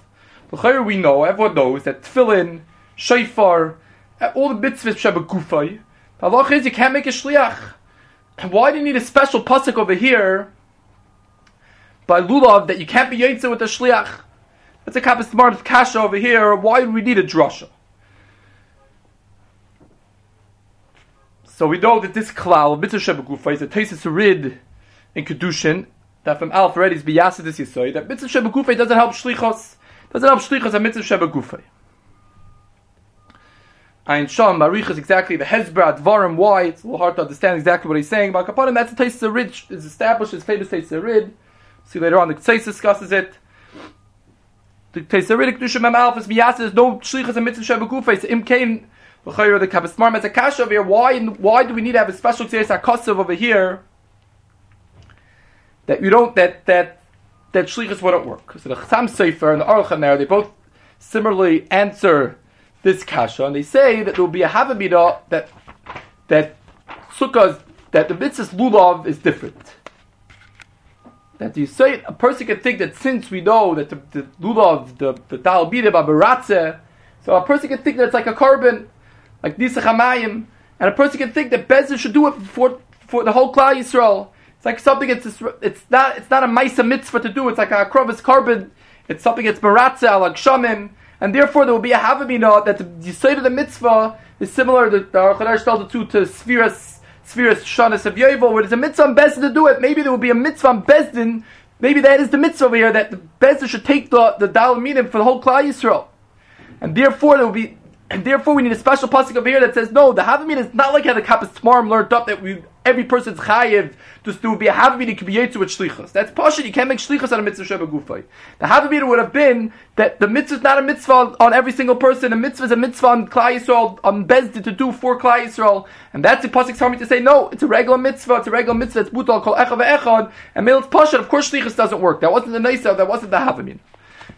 The khair we know, everyone knows that tefillin, shofar, uh, all the mitzvahs sheba gufay. The halach is you can't make a shliach. And Why do you need a special pasuk over here by lulav that you can't be yaitzer with a shliach? That's a kappas smart kasha over here. Why do we need a drasha? So we know that this klal, mitzvah shebegufa, is a tesis rid in kedushin. That from Alf is biyasid this yisoy. That mitzvah shebegufa doesn't help shlichos. Doesn't help shlichos and mitzvah shebegufa. Ein Sham Marich is exactly the Hezbra Dvarim. Why? It's a little hard to understand exactly what he's saying. But Kapanim, that's a taste of rid. Is established as famous taste of rid. See later on, the Tzais discusses it the Teisaridik Dusha Mem Alphas Miyasa, there's no Shlichas and Mitzvah Sheva Gufes, Im Kain, L'chayr, the Kabasmar as a cash over here, why, why do we need to have a special Tzeres HaKosav over here, that you don't, that, that, that Shlichas wouldn't work. So the Chasam Sofer and the Aruch there, they both similarly answer this kasha, and they say that there will be a Havamida that, that Sukkahs, that the Mitzvah Lulav is different that you say a person can think that since we know that the, the lulav, the the tal babaratze, so a person can think that it's like a carbon, like nisachamayim, and a person can think that bezin should do it for for the whole klal Yisrael. It's like something. It's it's not it's not a ma'isa mitzvah to do. It's like a krovis carbon. It's something. It's baratze like shamim, and therefore there will be a havamina that the yisayid of the mitzvah is similar. The, the Aruch tells the two to spheres Spheres Shanas of Yovel, where there's a mitzvah on Bezdin to do it. Maybe there will be a mitzvah on Bezdin. Maybe that is the mitzvah over here that the Bezdin should take the the Dalaminim for the whole Klal Yisrael, and therefore there will be. And therefore, we need a special pasuk over here that says, no, the Havamid is not like how the Kappas Tmarim learned up that we every person's chayiv just to be a Havamid could be yetzu with shlichus. That's pashut. You can't make shlichus on a mitzvah sheba gufay. The Havamid would have been that the mitzvah is not a mitzvah on every single person. A mitzvah is a mitzvah on Klal Yisrael on Bezdin to do for Klal Yisrael, and that's the pasuk telling me to say, no, it's a regular mitzvah. It's a regular mitzvah. It's butal kol echa ve'echad, and male it's. Of course, shlichus doesn't work. That wasn't the nisa. That wasn't the Havamid.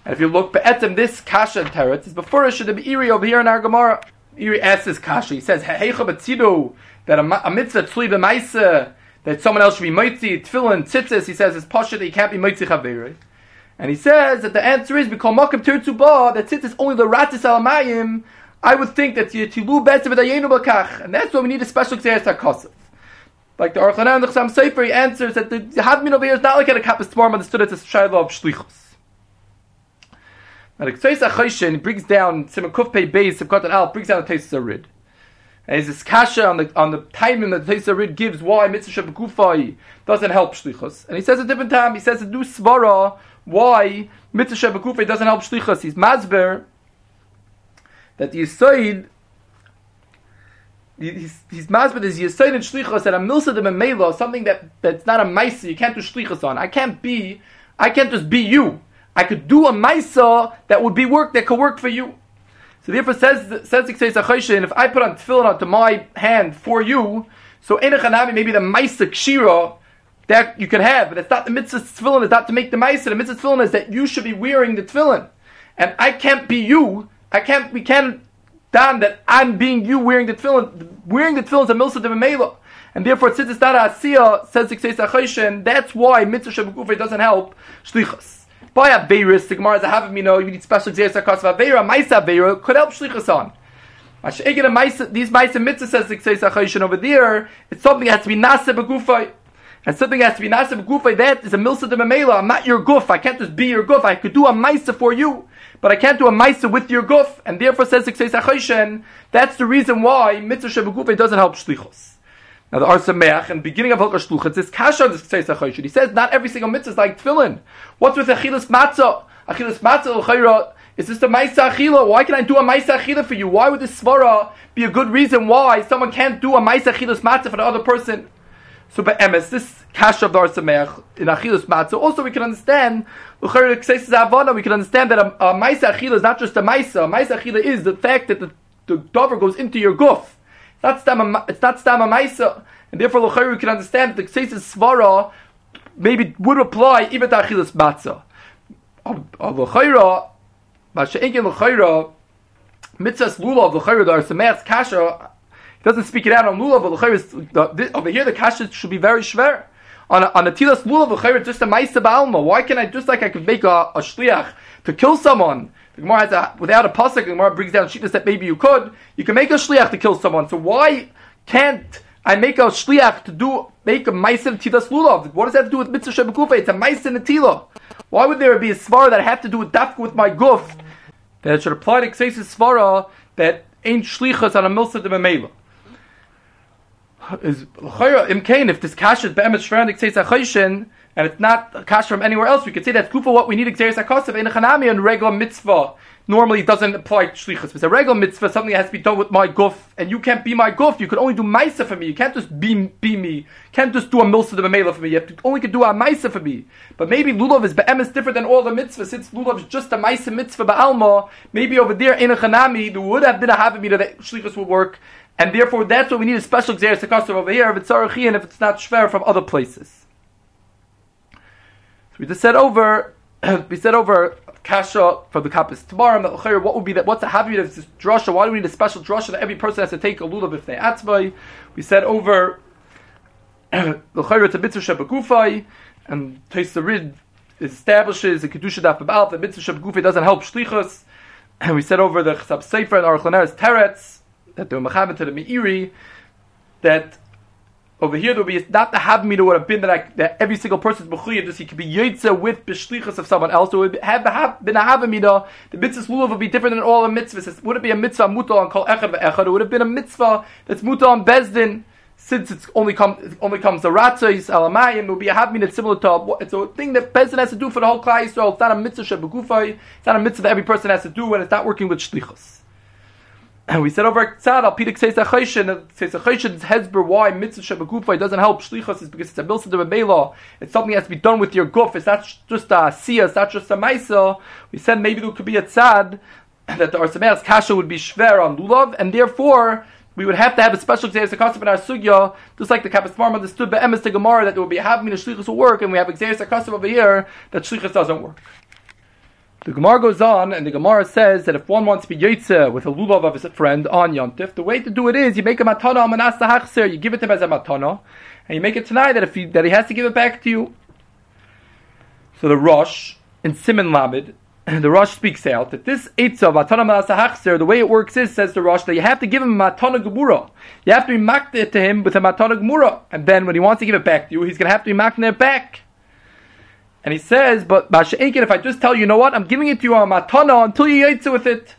And if you look be'etim, this kasha and teretz is before should be iri over here in our Gemara. Iri asks this kasha. He says, "Heicha betzidu that a, a mitzvah tzli b'maisa that someone else should be mitzi tefillin tzitzis." He says it's pasha that he can't be mitzi chaveri. And he says that the answer is because makam tirtu ba that tzitzis only the ratis alamayim. I would think that tilu betzim v'dayenu b'kach, and that's why we need a special xeris hakosef. Like the Aruch and the Chasam Sofer, he answers that the Hadmin over here is not like at a Kappas Temarim understood it's a shayla of shlichus. Now the Ktseis HaChoshen brings down Simon Kufpei Beis Sivkot Al brings down the Ktseis Rid. And there's this kasha on the on the timing that the Ktseis Rid gives why Mitzvah Shebekufai doesn't help Shlichus. And he says a different time. He says a new svara why Mitzvah Shebekufai doesn't help Shlichus. He's Mazber that the Yisoid he's, he's masbid is yisoid and shlichos and a milsa de memela, something that that's not a maisa you can't do shlichos on. I can't be, I can't just be you. I could do a maisa that would be work that could work for you. So therefore says says if I put on tefillin onto my hand for you, so enechanami maybe the maisa kshira that you could have, but it's not the mitzvah tefillin. It's not to make the maisa. The mitzvah tefillin is that you should be wearing the tefillin, and I can't be you. I can't. We can't done that I'm being you wearing the tefillin. Wearing the tefillin is a milsa de. And therefore, since it's not a asiya, says the Ksei that's why mitzvah shabukufay doesn't help shlichus. By Averis, the Gemara is a half of me know you need special Xeris HaKos of Avera, Maisa Avera, could help Shlichus on. These Maisa Mitzvah says the Xeris over there, it's something that has to be Nasa Begufay. And something has to be Nasa Begufay, that is a Milsa de Memela, I'm not your guf, I can't just be your guf, I could do a Maisa for you, but I can't do a Maisa with your guf, and therefore says the Xeris that's the reason why Mitzvah Shebegufay doesn't help Shlichus. Now the Or Sameach, in beginning of Hilchah Shluchah, says Kasha this Ktseis He says not every single mitzvah is like tefillin. What's with Achilas Matzah? Achilas Matzah L'chayra, is this the Maisa Achila? Why can I do a Maisa Achila for you? Why would this Svara be a good reason why someone can't do a Maisa Achilas Matzah for the other person? So by Emes, this Kasha of the Or Sameach, in Achilas Matzah, also we can understand, L'chayra Ktseis Zavana, we can understand that a, a Maisa Achila is not just a Maisa. A Maisa Achila is the fact that the, the dover goes into your guf. It's not stam ma'isa, and therefore l'chayr we can understand that the kseis svara maybe would apply even to achilas matzah. Of l'chayra, ma'she'enkin l'chayra, mitzvahs lulav l'chayra dar semeach kasha. He doesn't speak it out on lulav, but l'chayra over here the kasha should be very shver. On a, on a tilas lulav just a ma'isa ba'alma. Why can I just like I could make a, a shliach to kill someone? The Gemara has a, without a pasuk, the Gemara brings down shittas that maybe you could. You can make a shliach to kill someone. So why can't I make a shliach to do make a ma'aser tilas lulav? What does that have to do with mitzvah shebekufa? It's a ma'aser netila. Why would there be a svara that I have to do with dafka with my guf? That should apply to kseis svara that ain't shlichas on a milsa de memela. Is imkain if this kash is be'emet kseis achoshen and it's not cash from anywhere else, we could say that's kufa what we need exeris akasav in a chanami and regular mitzvah. Normally doesn't apply to shlichus. It's a regular mitzvah, something that has to be done with my guf, and you can't be my guf. You can only do maisa for me. You can't just be be me. You can't just do a milsa mela for me. You have to, only can do a maisa for me. But maybe lulav is be'emes different than all the mitzvahs. Since lulav is just a maisa mitzvah ba'alma, maybe over there in a chanami there would have been a havamida that shlichus would work. And therefore, that's what we need a special xeris akasav over here. If it's sarachi and if it's not shver from other places. So we just said over, we said over kasha for the Kappas Temarim. What would be that? What's the habit of this drasha? Why do we need a special drasha that every person has to take a lulav if they atzvay? We said over the chayra to mitzvah shebekufay and Taisarid establishes a kedusha daf about the mitzvah shebekufay doesn't help shlichus. And we said over the chsab sefer and Aruch teretz that the mechaber to the meiri that over here, there would be not the habmina would have been that, I, that every single person's b'chuyev, just he could be yotze with b'shlichus of someone else. So it would have, been a habmina. The mitzvah lulav would be different than all the mitzvahs. It wouldn't be a mitzvah muta on kol echad ve'echad. It would have been a mitzvah that's muta on bezdin. Since it's only come, it only comes the ratzos alamayim, it would be a habmina similar to it's a thing that bezdin has to do for the whole klai So It's not a mitzvah shebegufay. It's not a mitzvah that every person has to do, and it's not working with shlichus. And we said over Tzad, al Pidik says Achoshin, says Achoshin's hezber why mitzvah shebegufa doesn't help shlichus is because it's a milsa de rebela. It's something that has to be done with your guf. It's not just a siya, it's not just a maisa. We said maybe there could be a tzad that the Arsameas kasha would be shver on lulav, and therefore we would have to have a special exeris akasif in our sugya, just like the Kappas Temarim understood by Emes the Gemara that there would be havmin of shlichus will work, and we have exeris akasif over here that shlichus doesn't work. The Gemara goes on, and the Gemara says that if one wants to be yotze with a lulav of his friend on Yontif, the way to do it is you make a matana manas hachser, you give it to him as a matana, and you make it tonight that if he, that he has to give it back to you. So the Rosh in Simon Lamed, the Rosh speaks out that this Eitzah matana manas hachser, the way it works is says the Rosh that you have to give him a matana gemura. You have to be maked it to him with a matana gemura, and then when he wants to give it back to you, he's going to have to be maked it back. And he says, but Masha'inkin, if I just tell you, you know what, I'm giving it to you on matana until you eat with it.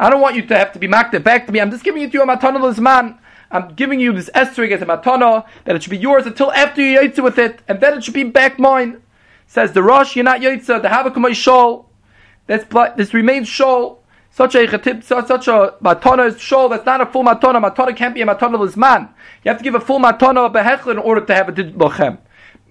I don't want you to have to be maked back to me. I'm just giving it to you on matana this man. I'm giving you this estrig as a matana, that it should be yours until after you eat with it, and then it should be back mine. Says the Rosh, you're not Yaitza, the Havakamai Shol. That's, this remains Shol. Such a chatib, such, a matana is Shol, that's not a full matana. Matana can't be a matana this man. You have to give a full matana of behechel in order to have a did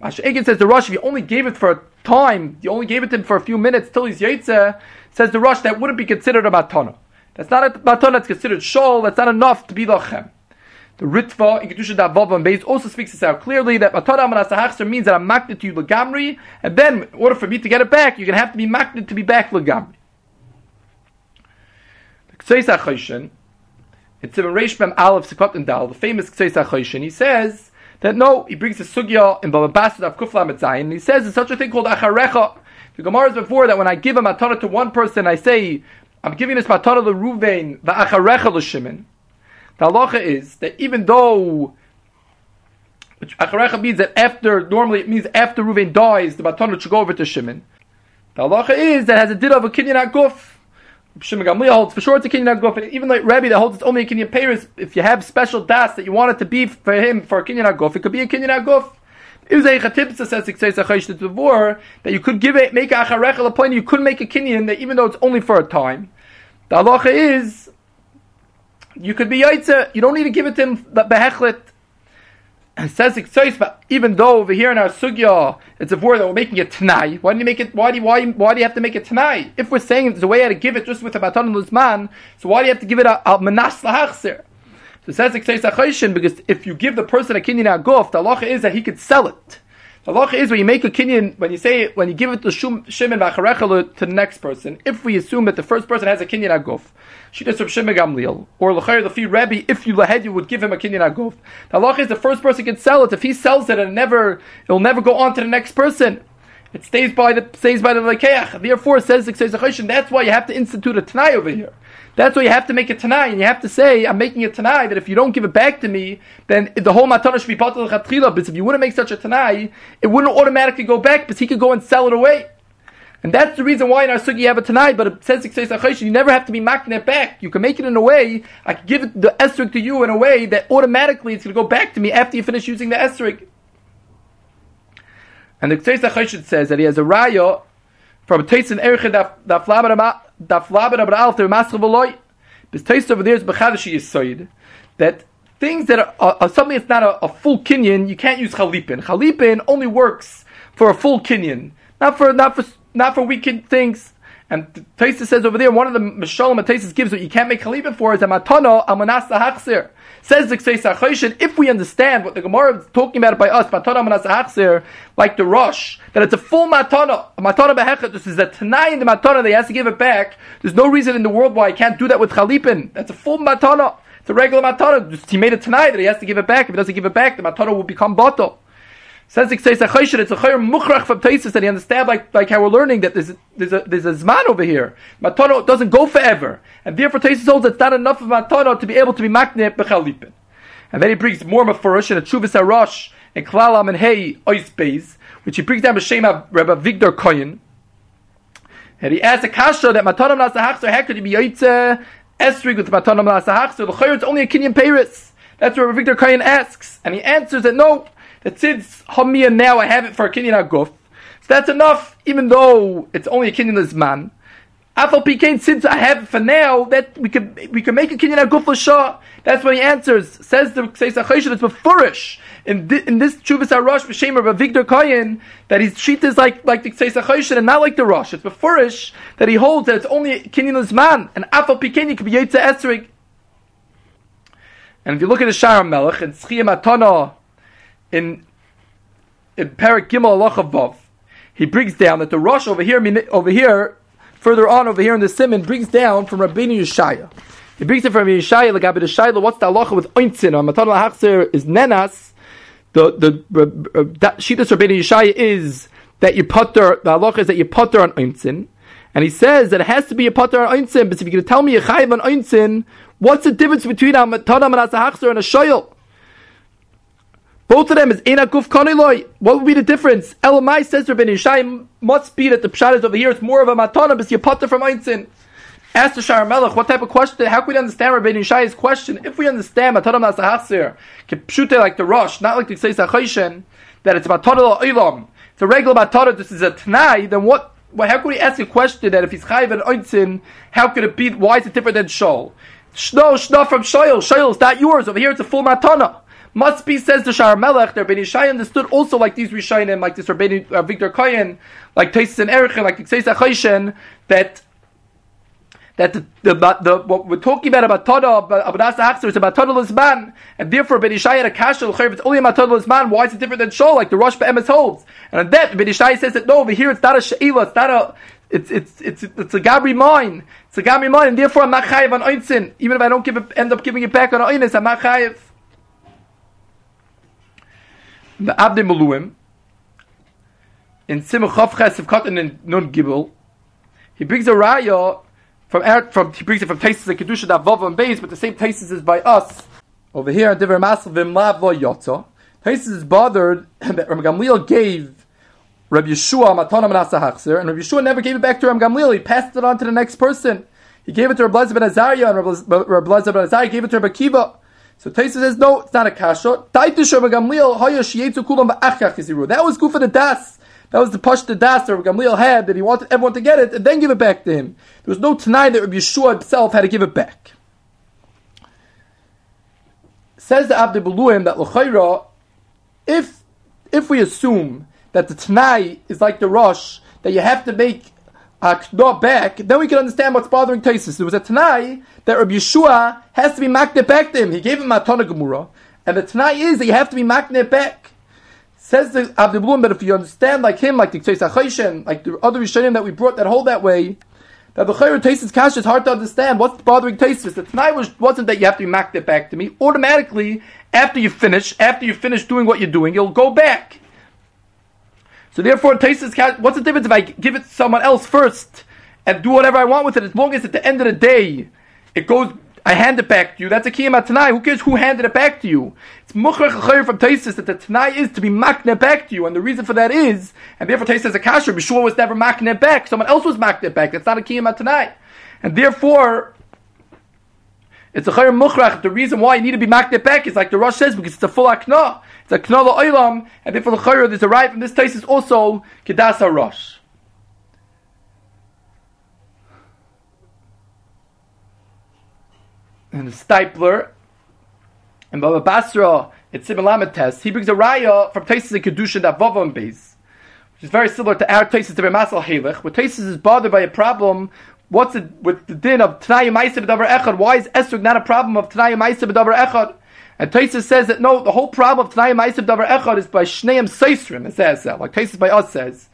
lochem. Ash'egin says the Rosh, if you only gave it for a time, you only gave it to him for a few minutes till he's Yaitza, says the Rosh, that wouldn't be considered a matana. That's not a matana that's considered Shol, that's not enough to be lochem. The Ritva in Kedusha Davav and Beis also speaks this out clearly that Matara Manasahachser means that I'm maknit to you Lagamri, and then in order for me to get it back, you're going to have to be maknit to be back Lagamri. The Ktseis HaChoshen, it's in Reish Mem Aleph Sekot and Dal, the famous HaChoshen, he says that no, he brings a sugya in Baba Basra of Kufla Metzayin, and he says there's such a thing called Acharecha. The Gemara is before that when I give a matana to one person, I say, I'm giving this matana to Ruvain, the Acharecha l'Shimon. The halacha is that even though which acharecha means that after normally it means after Ruvain dies, the baton should go over to Shimon. The halacha is that has a did of a kinyan aguf. Shimon Gamliel holds for sure it's a kinyan aguf, and even like Rabbi that holds it's only a kinyan payers. If you have special das that you want it to be for him for a kinyan aguf, it could be a kinyan aguf. Is a chatipsa says that you could give it make a acharecha a point you could make a kinyan that even though it's only for a time. The halacha is you could be yaitze. You don't need to give it to him behechlet. It says even though over here in our sugya it's a word that we're making it tonight. Why do you make it? Why do you, why why do you have to make it tonight? If we're saying a way how to give it just with a matan luzman, so why do you have to give it a, menas lahachser? So it says because if you give the person a kinyan aguf, the halacha is that he could sell it. The halacha is when you make a kinyan, when you say it, when you give it to shimon v'acharecha to the next person. If we assume that the first person has a kinyan aguf, Shittas of Shimon Gamliel, or L'chayr Lefi Rebbe, if you lahed, you would give him a kinyan aguf. The halach is the first person can sell it. If he sells it and never, it'll never go on to the next person. It stays by the stays by the lekeach. Therefore, says the That's why you have to institute a tanai over here. That's why you have to make a tanai, and you have to say, "I'm making a tanai that if you don't give it back to me, then the whole matana should be patel chatchila." But if you wouldn't make such a tanai, it wouldn't automatically go back, because he could go and sell it away. And that's the reason why in our sugi you have it tonight, but it says you never have to be making it back. You can make it in a way, I can give the esrig to you in a way that automatically it's going to go back to me after you finish using the esrig. And the Ktseis says that he has a raya from Teisin Erche daf laber aber alf der masche veloy. This taste over there is bechadashi yisoid. That things that are, are, are something that's not a, a, full kinyan, you can't use chalipin. Chalipin only works for a full kinyan, not for not for not for weekend things. And Taisa says over there, one of the Mishalim Taisa gives what you can't make Khalifa for is a matano amanas hachzir. Says the Ksei if we understand what the Gemara is talking about by us, matana amanas hachzir, like the Rosh, that it's a full matana, a matana behechet, this is a tanai in the matana, they has to give it back. There's no reason in the world why I can't do that with Khalipin. That's a full matana. It's a regular matana. He made it tonight that he has to give it back. If he doesn't give it back, the matana will become bottle. Says it's a chayer mukhrach from Taisus that he understand like like how we're learning that there's there's a there's a zman over here. Matono doesn't go forever, and therefore Taisus holds it's not enough of matono to be able to be makne bechalipin. And then he brings more mafurish and a chuvas arosh and klalam and hey ois which he brings down b'shem of Rabbi Victor Koyin. And he asks a kasha that matonom nasahachzer how could he be yoytze esrig with matonom nasahachzer? The chayer it's only a kinyan paris. That's Rabbi Victor Koyin asks, and he answers that no that since Hamia now I have it for a Kinyan Aguf, so that's enough, even though it's only a Kinyan man. Afal Pikain, since I have it for now, that we could we can make a Kinyan Aguf Shah. That's what he answers. Says the says Achayshit, it's befurish. In, in this Chuvas HaRosh B'Shem of Victor Kayin, that his sheet is like, like the HaChoshen and not like the Rosh. It's befurish that he holds that it's only Kinyan man, and Afal Pikain, could be Yetza Esrig. And if you look at the Shara Melech, and Tzchiyam Atana, in in Parak Gimel he brings down that the rush over here, over here, further on over here in the Simon, brings down from Rabbeinu Yeshaya. He brings it from Yeshaya, like Abed Shayla, what's the halacha with ointzin? On Matan Hachzer is nenas. The the uh, that Yeshaya is that you putter. The halacha is that you putter on ointzin, and he says that it has to be a putter on ointzin. But if you're going to tell me a chayiv on ointzin, what's the difference between a Matan Hachzer and a shoyel? Both of them is Ena Guf Koniloi. What would be the difference? Elamai says Rabbi Yishai must be that the pshat is over here. It's more of a matana, but put from Einzin. Ask the Shar Melech, what type of question? How can we understand Rabbi Yishai's question? If we understand Matanam Nasahasir, Kipshute like the Rosh, not like the Ksei Sachoshen, that it's Matanah Oilam, it's a regular Matanah, this is a Tanai, then what, well, how could we ask a question that if he's Chayiv and Oitzin, how could it be, why is it different than Shol? Shno, Shno from Shoyl, Shoyl is not yours, over here it's a full Matanah. Must be, says the Shar Melech, that Rabbi Yishai understood also like these Rishonim, like this Rabbi uh, Victor Koyen, like Tesis and Erichin, like the Ksei that that the, the, the, what we're talking about about Tada, about Asa Hachzer, is about Tada man, and therefore Ben Ishai had a kasha, if it's only about Tada man, why is it different than Shol, like the Rosh Be'emes holds? And on that, Ben Ishai says that no, over here it's not a She'ila, it's not a, it's, it's, it's, it's a Gabri mine, it's a Gabri mine, and therefore I'm not chayiv on Oinzin, even if I don't give it, end up giving it back on Oinis, I'm not chayiv. The Avnei Miluim, in Chesef Katan in Nun Gibel, he brings a raya from from he brings it from Taisus and Kedusha that Vav and Beis, but the same Taisus is by us over here. Diver Masel Vimlav Lo Yotza. Taisus is bothered that Ram Gamliel gave Rabbi Yeshua Matana Manasa and Rabbi Yeshua never gave it back to Ram Gamliel. He passed it on to the next person. He gave it to Rabbi ben Azariah, and Rabbi ben Azariah gave it to Rabbi Kiva. So Taisa says, no, it's not a kasha. That was good for the das. That was the push the das that Gamliel had that he wanted everyone to get it and then give it back to him. There was no tonight that Rabbi Yeshua himself had to give it back. Says the Avnei Miluim that L'chayra, if if we assume that the Tanai is like the Rosh, that you have to make a K'dah back, then we can understand what's bothering Taisus. There was a Tanai that Rabbi Yeshua has to be makne back to him. He gave him Matana Gemura, and the Tanai is that you have to be makne back. Says the Abdul but if you understand like him, like the Ktei like the other Rishonim that we brought that hold that way, that the Chayr Taisis Kash is hard to understand. What's bothering Taisis? The tonight was, wasn't that you have to be it back to me. Automatically, after you finish, after you finish doing what you're doing, you'll go back. So therefore, Taisis Kash, what's the difference if I give it to someone else first and do whatever I want with it, as long as at the end of the day, it goes I hand it back to you. That's a kiyama tanai. Who cares who handed it back to you? It's muchrach from Taisis that the tanai is to be makne back to you, and the reason for that is, and therefore Taisis a kasher. Bishua was never makne back. Someone else was makne back. That's not a kiyama tanai, and therefore. It's a chayr muchrach. The reason why you need to be makne back is like the Rosh says because it's a full akna. It's a kna oilam, and therefore the chayr there's a right from this place is also kedasa Rosh. and the Steipler, and Baba Basra, it's Simon test. He brings a raya from Taisis and Kedusha that Vavam base, which is very similar to our Taisis to Masal Halech, where Taisis is bothered by a problem. What's it with the din of Tanayim Ma'aseh B'davar Echad? Why is Esrog not a problem of Tanayim Ma'aseh B'davar Echad? And Taisis says that no, the whole problem of Tanayim Ma'aseh B'davar Echad is by Shneim Seisrim, it says that, like Taisis by us says.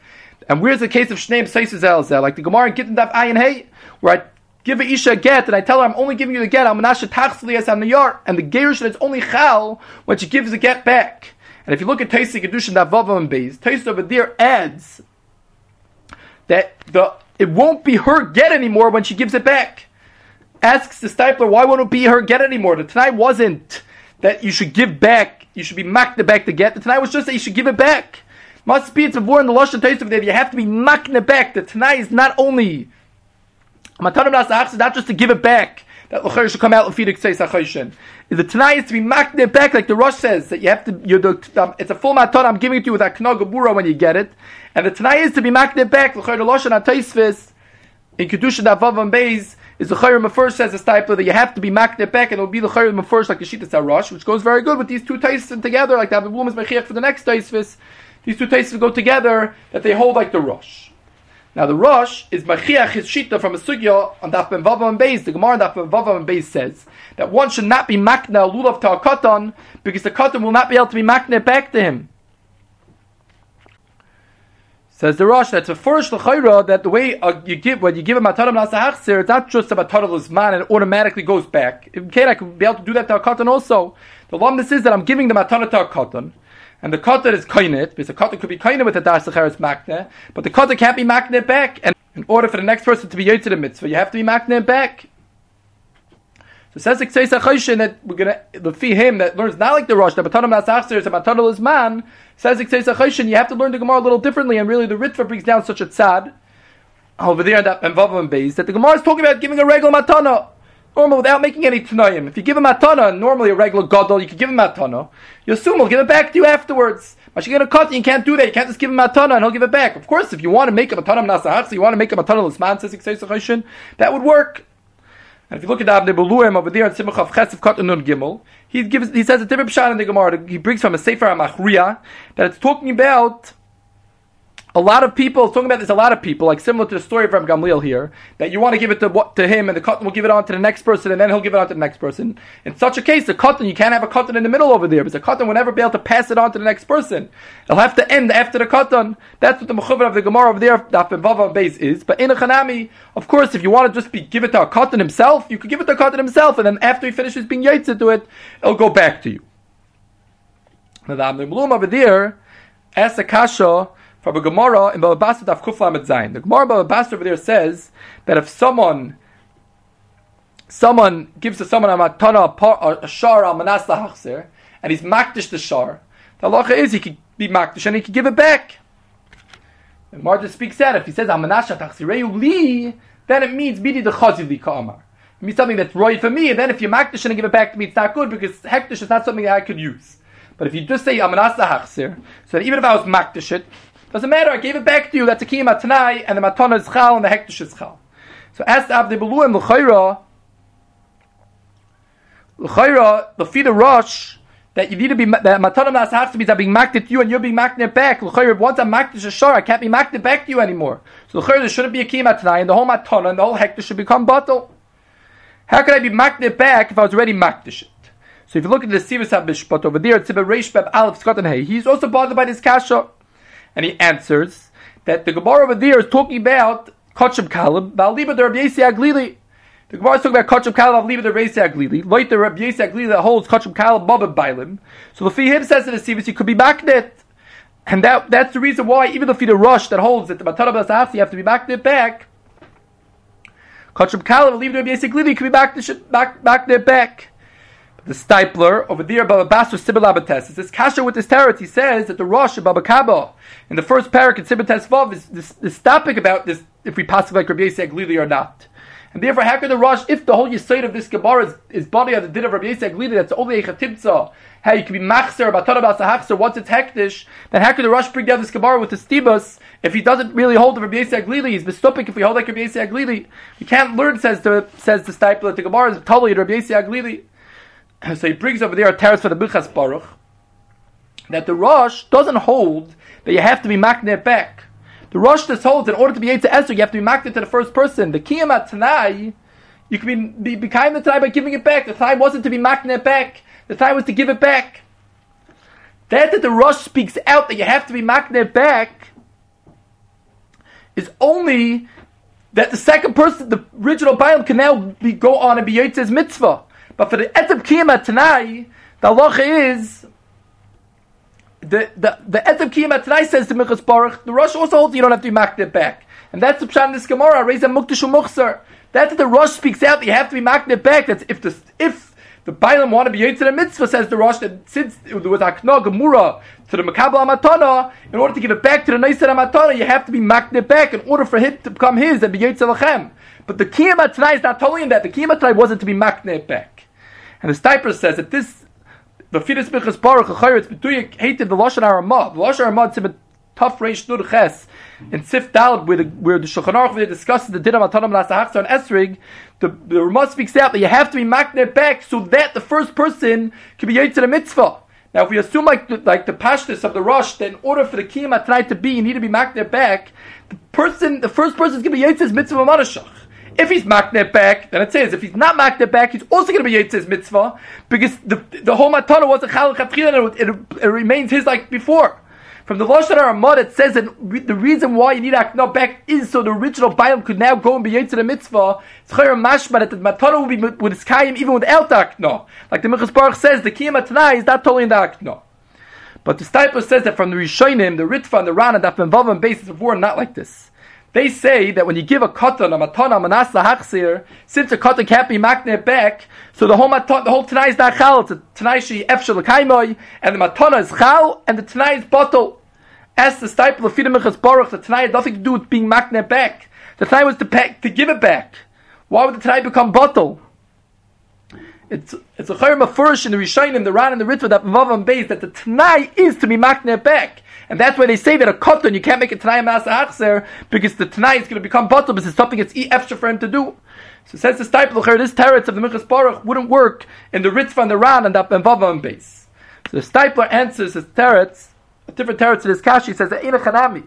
And where's the case of Shneim Seisrim Like the Gemara in Gittin Daf Ayin Hey, where I give a isha a get, and I tell her I'm only giving you the get, I'm menashe tachsli as the yard, and the gerish it's only chal when she gives the get back. And if you look at Taisi Kedushin Davavam Beis, Taisi over there adds that the it won't be her get anymore when she gives it back. Asks the stipler, why won't it be her get anymore? The tonight wasn't that you should give back, you should be makne back to get. The tonight was just that you should give it back. Must be it's before in the Lashon over there, you have to be makne back. The tonight is not only Matanim is not just to give it back. That L'chayr should come out and feed it Sachoshin. The Tanai is to be makne back, like the Rosh says, that you have to, you're the, um, it's a full maton, I'm giving it to you with knogabura when you get it. And the Tanai is to be makne back, L'chayr the Loshan HaTaisvis, in Kedusha Davav and Beis, is the Chayr Mefur says a type that you have to be makne back, and it will be the Chayr Mefur like the Shita Sarosh, which goes very good with these two Taisis together, like the Avnei Miluim is Mechiach for the next Taisvis. These two Taisis go together, that they hold like the Rosh. Now the Rosh is Machiach his Shita from a Sugya on Daf Ben Vavam and Beis. The Gemara on Daf Ben Vavam and Beis says that one should not be makna lulav to a katan because the katan will not be able to be makna back to him. Says the Rosh that's a first l'chayra that the way uh, you give when you give a mataram nasahachzer, it's not just a mataram man and it automatically goes back. Case I could be able to do that to a katan also. The lumnus is that I'm giving the mataram to a katan and the kata is kainet, because the kata could be kainet with the das secheres makne, but the kata can't be makne back. And in order for the next person to be yotze the mitzvah, you have to be makne back. So says the that we're gonna, the fee him that learns not like the Rosh, that Batanim Nasachser is a Batanim Isman, says the you have to learn the Gemara a little differently, and really the Ritva brings down such a tzad, over there in that Vavam base, that the Gemara is talking about giving a regular Matana, normal without making any Tanayim. If you give a Matana, normally a regular Gadol, you could give him Matana, you assume he'll give it back to you afterwards. But you get a cut, you can't do that. You can't just give him matana and he'll give it back. Of course, if you want to make a matana so you want to make a matana lisman, says that would work. And if you look at Avnei Miluim over there in Simach of Chesef Kot Nun Gimel, he gives he says a different pshat in the Gemara. He brings from a Sefer HaMachria that it's talking about a lot of people talking about this. A lot of people, like similar to the story of from Gamliel here, that you want to give it to to him, and the cotton will give it on to the next person, and then he'll give it on to the next person. In such a case, the cotton you can't have a cotton in the middle over there, because the cotton will never be able to pass it on to the next person. It'll have to end after the cotton. That's what the mechuver of the Gemara over there, that Vava base is. But in a chanami, of course, if you want to just be give it to a cotton himself, you could give it to a cotton himself, and then after he finishes being yaitz to it, it'll go back to you. Now the Amnum over there, as the kasha from a Gemara in Baba Basra Daf Kufla Zayin. The Gemara Baba Basra over there says that if someone someone gives to someone a matana a shar al manas lahachzer and he's makdish the shar, the halacha is he could be makdish and he could give it back. And Marta speaks out if he says amanasha tachzireu li, then it means bidi the chazili ka'amar. It means something that's right for me, and then if you makdish and give it back to me, it's not good because hektish is not something that I could use. But if you just say amanasa hachzir, so that even if I was makdish it, doesn't matter, I gave it back to you, that's a kiyam tanai, and the matana is chal, and the hektish is chal. So as the Avnei Miluim, l'chayra, l'chayra, l'fida rush, that you need to be, that matana nas has to be that being makted to you, and you're being makted back. L'chayra, once I'm makted to shor, I can't be makted back to you anymore. So l'chayra, there shouldn't be a kiyam tanai, and the whole matana, and the whole hektish should become bottle. How could I be makted back if I was already makdish it? So if you look at the Sivas HaBishpat over there, it's Reish Beb Aleph Scott and Hey, he's also bothered by this kasha and he answers that the Gemara over there is talking about Kachim Kalib, Ba'aliba the Rabbi Yesi Aglili. The Gemara is talking about Kachim Kalib, Ba'aliba the Rabbi Aglili. Like the Rabbi Yesi Aglili that holds Kachim Kalib, Baba Bailim. So the him says in the Sivas, he could be Maknet. And that, that's the reason why, even if the Rosh that holds that the Matara you have to be Maknet back, Kachim Kalib, Ba'aliba the Rabbi Yesi Aglili could be back, back the Steipler over there, Baba Basra Sibilabates. It says Kasha with this tarot. He says that the Rosh of Baba Kama in the first parak in Sibates Vav is this, this topic about this if we possibly like Rabbi Yisrael Glili or not. And therefore, how could the Rosh, if the whole Yisoid of this Gemara is, is body of the din of Rabbi Yisrael Glili, that's only a Chatibza, how you can be Machzer, Batara Basahachzer, once it's hektish, then how could the Rosh bring down this Gemara with the Stibus if he doesn't really hold the Rabbi Yisrael Glili? He's mistupik if we hold like Rabbi Yisrael Glili. We can't learn, says the, says the Steipler, the Gemara is totally Rabbi Yisrael Glili. so he brings over there a teretz for the Minchas Baruch that the Rosh doesn't hold that you have to be maknet back. The Rosh just holds in order to be to answer, you have to be maknet to the first person. The Kiyamat Tanai, you can be, be, be kind the Tanai by giving it back. The Tanai wasn't to be maknet back. The Tanai was to give it back. That that the Rosh speaks out that you have to be maknet back is only that the second person, the original Bailam, can now be, go on and be Yitzhak's mitzvah. But for the etzem kiyama tanai, the halacha is the the the etzem kiyama tanai says to Minchas Baruch. The Rosh also holds you don't have to be makneh back, and that's the pshat in this Gemara. Raise a mukdishu muchser. That's the Rosh speaks out. You have to be makneh back. That's if the if the Bailam want to be Yitzhak the mitzvah, says the Rosh, that since was Akna Gemura to the Makabal Amatana, in order to give it back to the Neisar Amatana, you have to be makneh back in order for him to become his and be Yitzhak. But the Kiyama tonight is not totally in that. The Kiyama tonight wasn't to be makneh back. And the Stiper says that this, the Fides Minchas Baruch Chayr, it's hated the Lashon Aramah. The Lashon Aramah, it's a tough Reish Nur Ches, in Sif Dalad, where the, where the Shulchan Aruch discusses the Dinam Atanam Lasahachsa and Esrig, the, the Ramah speaks out that you have to be makner back so that the first person can be Yitzhak the mitzvah. Now, if we assume like the, like the pashtus of the Rosh, that in order for the kiyama tonight to be, you need to be makner back. The person, the first person is going to be Yitzhak's mitzvah manashach. If he's maknet back, then it says if he's not maknet back, he's also going to be Yitzhak's mitzvah because the the whole matana was a chal it, it, it remains his like before. From the Lashon Aramad, it says that the reason why you need Akna back is so the original Bailam could now go and be Yitzhak the mitzvah. It's Chayr Mashma that the matana will be with his kayim even without the Akna. Like the Minchas Baruch says, the Kiyam Tanai is not totally in the Akna. But the Steipler says that from the Rishonim, the Ritva and the Ran and the Vavim basis of war, not like this. They say that when you give a katan, a matana, manas lahachsir, since a katan can't be makne back, so the whole matana, the whole tanai is not chal. It's a tanai she efshel and the matana is chal, and the tanai is bottle. As the stipel of Fidem Baruch, the tanai had nothing to do with being makne back. The tanai was to, pack, to give it back. Why would the tanai become bottle? It's it's a chayim mafurish in the Rishayim, the Ran and the Ritva that Vavam base that the Tanai is to be makne back. And that's why they say that a cotton, you can't make a Tanai Masa Achser, because the Tanai is going to become bottle, because it's something that's extra for him to do. So says the Stipel, this teretz of the Minchas Baruch wouldn't work in the Ritva and the Ran and the Vavam base. So the Steipler answers his teretz, a different teretz to this Kashi, says that Chanami.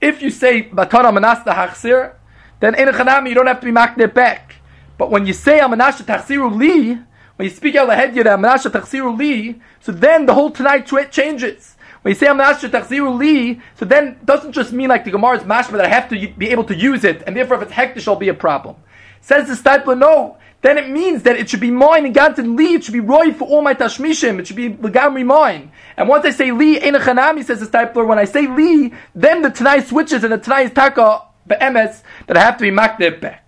If you say Batana Manasta Hachsir, then Chanami, you don't have to be makne back. But when you say Amanasha Tachsiru Li, when you speak out that Amanasha Tachsiru Li, so then the whole tonight changes. When you say Amanasha Tachsiru Li, so then doesn't just mean like the Gemara's mashma that I have to be able to use it, and therefore if it's hektish, will be a problem. Says the Steipler, no. Then it means that it should be mine and Gantin Li, it should be Roy for all my Tashmishim, it should be Legamri mine. And once I say Li, Einachanami, says the Steipler, when I say Li, then the Tanai switches and the Tanai is Taka, Be'emes, that I have to be Makneb back.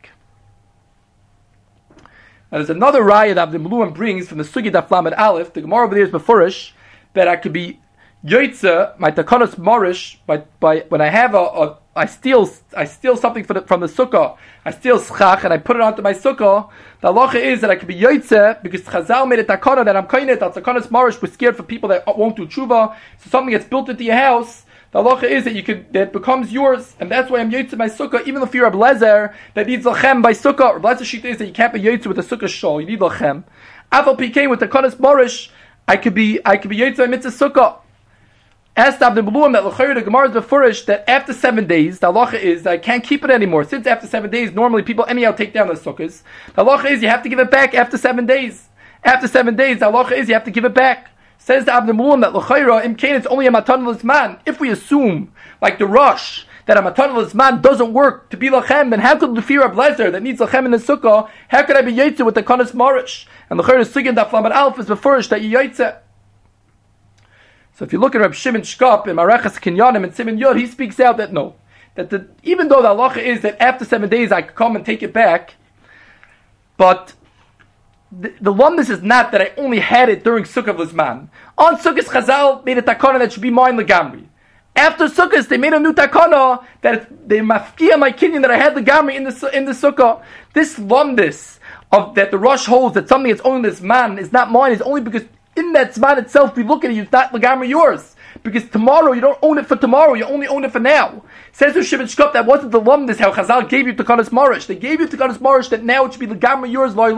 There's another riot that the Muluim brings from the Sugi Daflam at Aleph, the Gemara over there is Befurish, that I could be Yoitza, my Takonos Morish, by, by, when I have a, a I steal, I steal something the, from the sukkah. I steal schach and I put it onto my sukkah. The halacha is that I could be yoitze because Chazal made a takana that I'm kainet. That takonas marish was scared for people that won't do tshuva. So something gets built into your house the halacha is that you could that becomes yours, and that's why I'm yotze by sukkah. Even if you're a that needs lachem by sukkah, or blazer shita is that you can't be yotze with a sukkah shawl. You need lachem. Afal pikein with the kodesh morish, I could be I could be yotze by mitzvah sukkah. Asked Avnei Miluim that the Gemara is befurish that after seven days, the halacha is that I can't keep it anymore. Since after seven days, normally people anyhow take down the sukkahs. The halacha is you have to give it back after seven days. After seven days, the halacha is you have to give it back. Says the Abdul that L'chayra, im it's only a matanalist man. If we assume, like the Rosh, that a matanalist man doesn't work to be lachem, then how could of Lezer that needs lachem in the sukkah, how could I be yaitze with the kanas marish? And sugin that flamet alf is befurish that you yaitze. So if you look at Reb Shimon Shkop in Marachas Kinyanim and Simon Yod, he speaks out that no, that the, even though the halacha is that after seven days I could come and take it back, but the, the lumnus is not that I only had it during Sukkot Lizman. On Sukkot, Chazal made a takana that should be mine legamri. After Sukkot, they made a new takana that they mafkia my kinyan that I had legamri in the in the Sukkah. This lumnus of that the rush holds that something that's only this man is not mine is only because in that man itself we look at it, it's not legamri yours. Because tomorrow you don't own it for tomorrow, you only own it for now. Says the Shimon Shkop that wasn't the lumnus how Chazal gave you Takanas Marish. They gave you Takanas Marish that now it should be legamri yours loy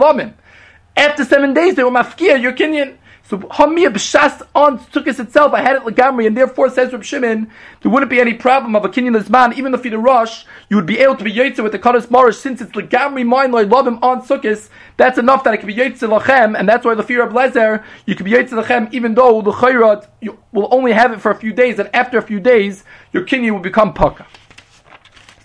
after seven days, they were mafkia, your Kenyan. So Hamiyah b'shas on Sukkot itself, I had it legamri, and therefore says Reb Shimon, there wouldn't be any problem of a Kenyan man, even if you'd rush, you would be able to be yotze with the Kaddish Marish, since it's legamri mine, love him on Sukkot, that's enough that it can be yotze lachem, and that's why the fear of Lezer, you can be yotze lachem, even though the chayrat, you will only have it for a few days, and after a few days, your Kenyan will become paka.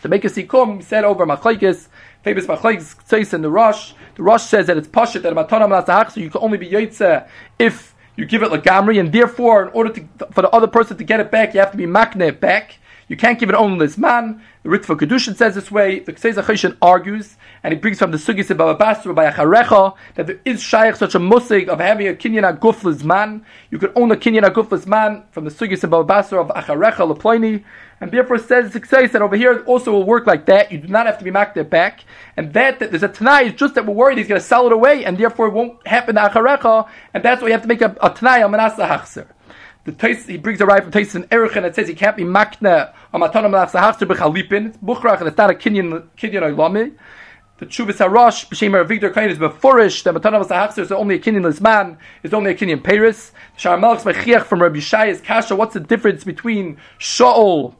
To make a sikum, he said over Machlaikis, famous Machlaikis says in the Rosh. the Rosh says that it's pashit that a matana masahach, so you can only be yotze if you give it lagamri, and therefore, in order to, for the other person to get it back, you have to be makne back. You can't give it only this man. The Ritva Kedushin says this way. The Kseza Choshen argues, and he brings from the Sugis of Baba Basra by Acharecha, that there is shaykh such a musig of having a kinyan aguflis man. You could own a kinyan aguflis man from the Sugis of Baba Basra of Acharecha Leploni, and therefore says says that over here also will work like that. You do not have to be makdeh back, and that, that there's a tanai is just that we're worried he's going to sell it away, and therefore it won't happen to acharecha, and that's why you have to make a, a tanai on manasa hachser. The he brings a right from Tais and it says he can't be makna on matana manasa hachser b'chalipin. It's buchrach, and it's not a kinyan kinyan oilami. The Chuvas Harash, B'Shem Victor Kain is beforish, the Matana Vasahachser is only a kinyanless man, is only a kinyan Paris. Shar Melch's Mechiach from Rabbi Shai is Kasha, what's the difference between Shaul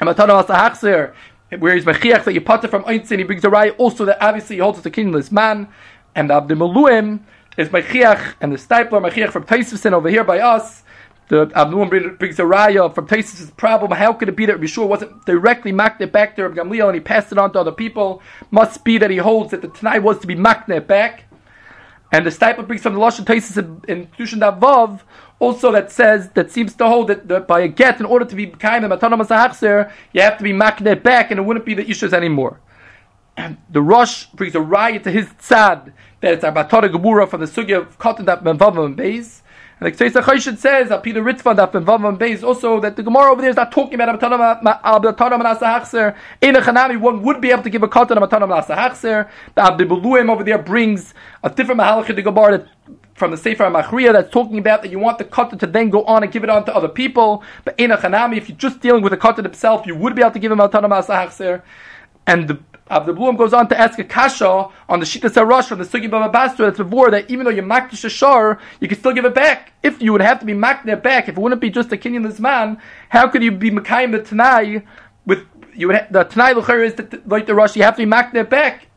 and Matana Vasahachser, where he's Mechiach that you it from Einstein, he brings a right also that obviously he holds as a kinyanless man, and the Maluim is Mechiach, and the Steipler Mechiach from Taisvsin over here by us, the Abnum brings a raya from Taisus' problem. How could it be that Yeshua wasn't directly makne back to Rabbi Gamliel and he passed it on to other people? Must be that he holds that the Tanai was to be makne back. And the Steipler brings from the Lashon Taisus in Tushan Vav also that says that seems to hold that, that by a get in order to be kind of matana masahachser, you have to be makne back, and it wouldn't be the issues anymore. And the Rosh brings a riot to his tzad that it's a batara gemura from the sugya of cotton that menvavam beis. And the Ktesa Choshen says, Al Peter Ritvan, that Vavam Beis, also that the Gemara over there is not talking about Abatana Manasa Hachser. In a Chanami, one would be able to give a cut on Abatana Manasa Hachser. The Avnei Miluim over there brings a different Mahalach in the Gemara that from the Sefer Machriya that's talking about that you want the katan to then go on and give it on to other people. But in a chanami, if you're just dealing with the katan himself, you would be able to give him al tanam And the Abdul goes on to ask a kasha on the Shita Sarash from the Sugi Baba Basra that's before that even though you're makdish a you can still give it back. If you would have to be makdish back, if it wouldn't be just a kinyan man, how could you be makayim the Tanai with you would the Tanai Luchar is that like the Rosh, you have to be makdish back.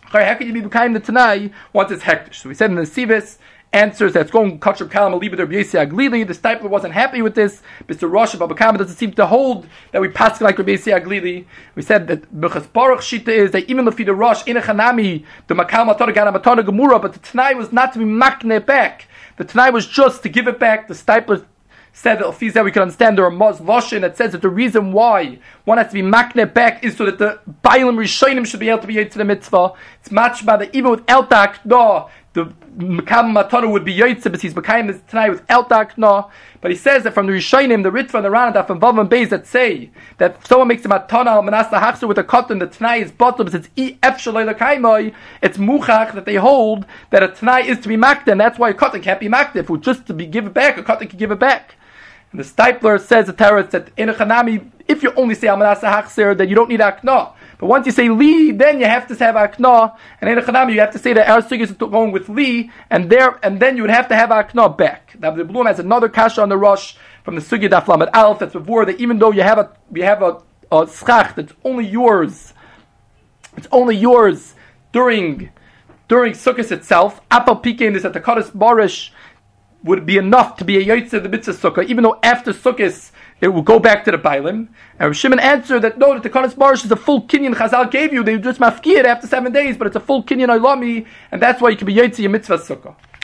How could you be makayim the Tanai once it's hektish? So we said in the Sivis answers that's going Kachab Kalam Aliba Rabbi Aglili. The Steipler wasn't happy with this. Mr. Rosh of doesn't seem to hold that we pass like Rabbi Aglili. We said that Minchas Baruch Shita is that even if the Rosh in a Chanami, the Makal Matana Gana Matana Gemura, but the Tanai was not to be makne back. The Tanai was just to give it back. The Steipler said that that we can understand there are Mos Voshin that says that the reason why one has to be makne back is so that the Bailim Rishonim should be able to be to the mitzvah. It's much by the even with Eltak, no, the Makam Matana would be Yoitze, but he's Makayim tonight with El no. But he says that from the Rishonim, the Ritva and the Ranadaf and Vav and Beis that say that if someone makes a Matana al Manasa Hachser with a cotton, the Tanai is bottom, it's E F Shaloi Kaimoi, it's Muchach that they hold that a Tanai is to be Makda, and that's why a cotton can't be Makda. If just to be give it back, a cotton can give it back. And the Steipler says the terrorist that in a Chanami, if you only say al Manasa Hachser, then you don't need Akna. But once you say li, then you have to have akna, and in a you have to say that our sugyas is going with li, and there, and then you would have to have akna back. Now the Blum has another kasha on the Rosh from the sugya daflamet alf that's before that even though you have a you have a, a schach that's only yours, it's only yours during during sukkahs itself. Apal pikein this at the kaddish barish would be enough to be a yotze the mitzvah sukkah, even though after sukkahs it will go back to the Bailim. And Shimon answered that no, that the Kanas Barish is a full Kinyan Chazal gave you. They just mafkir after seven days, but it's a full Kinyan Oilami, and that's why you can be Yotzi a mitzvah sukkah.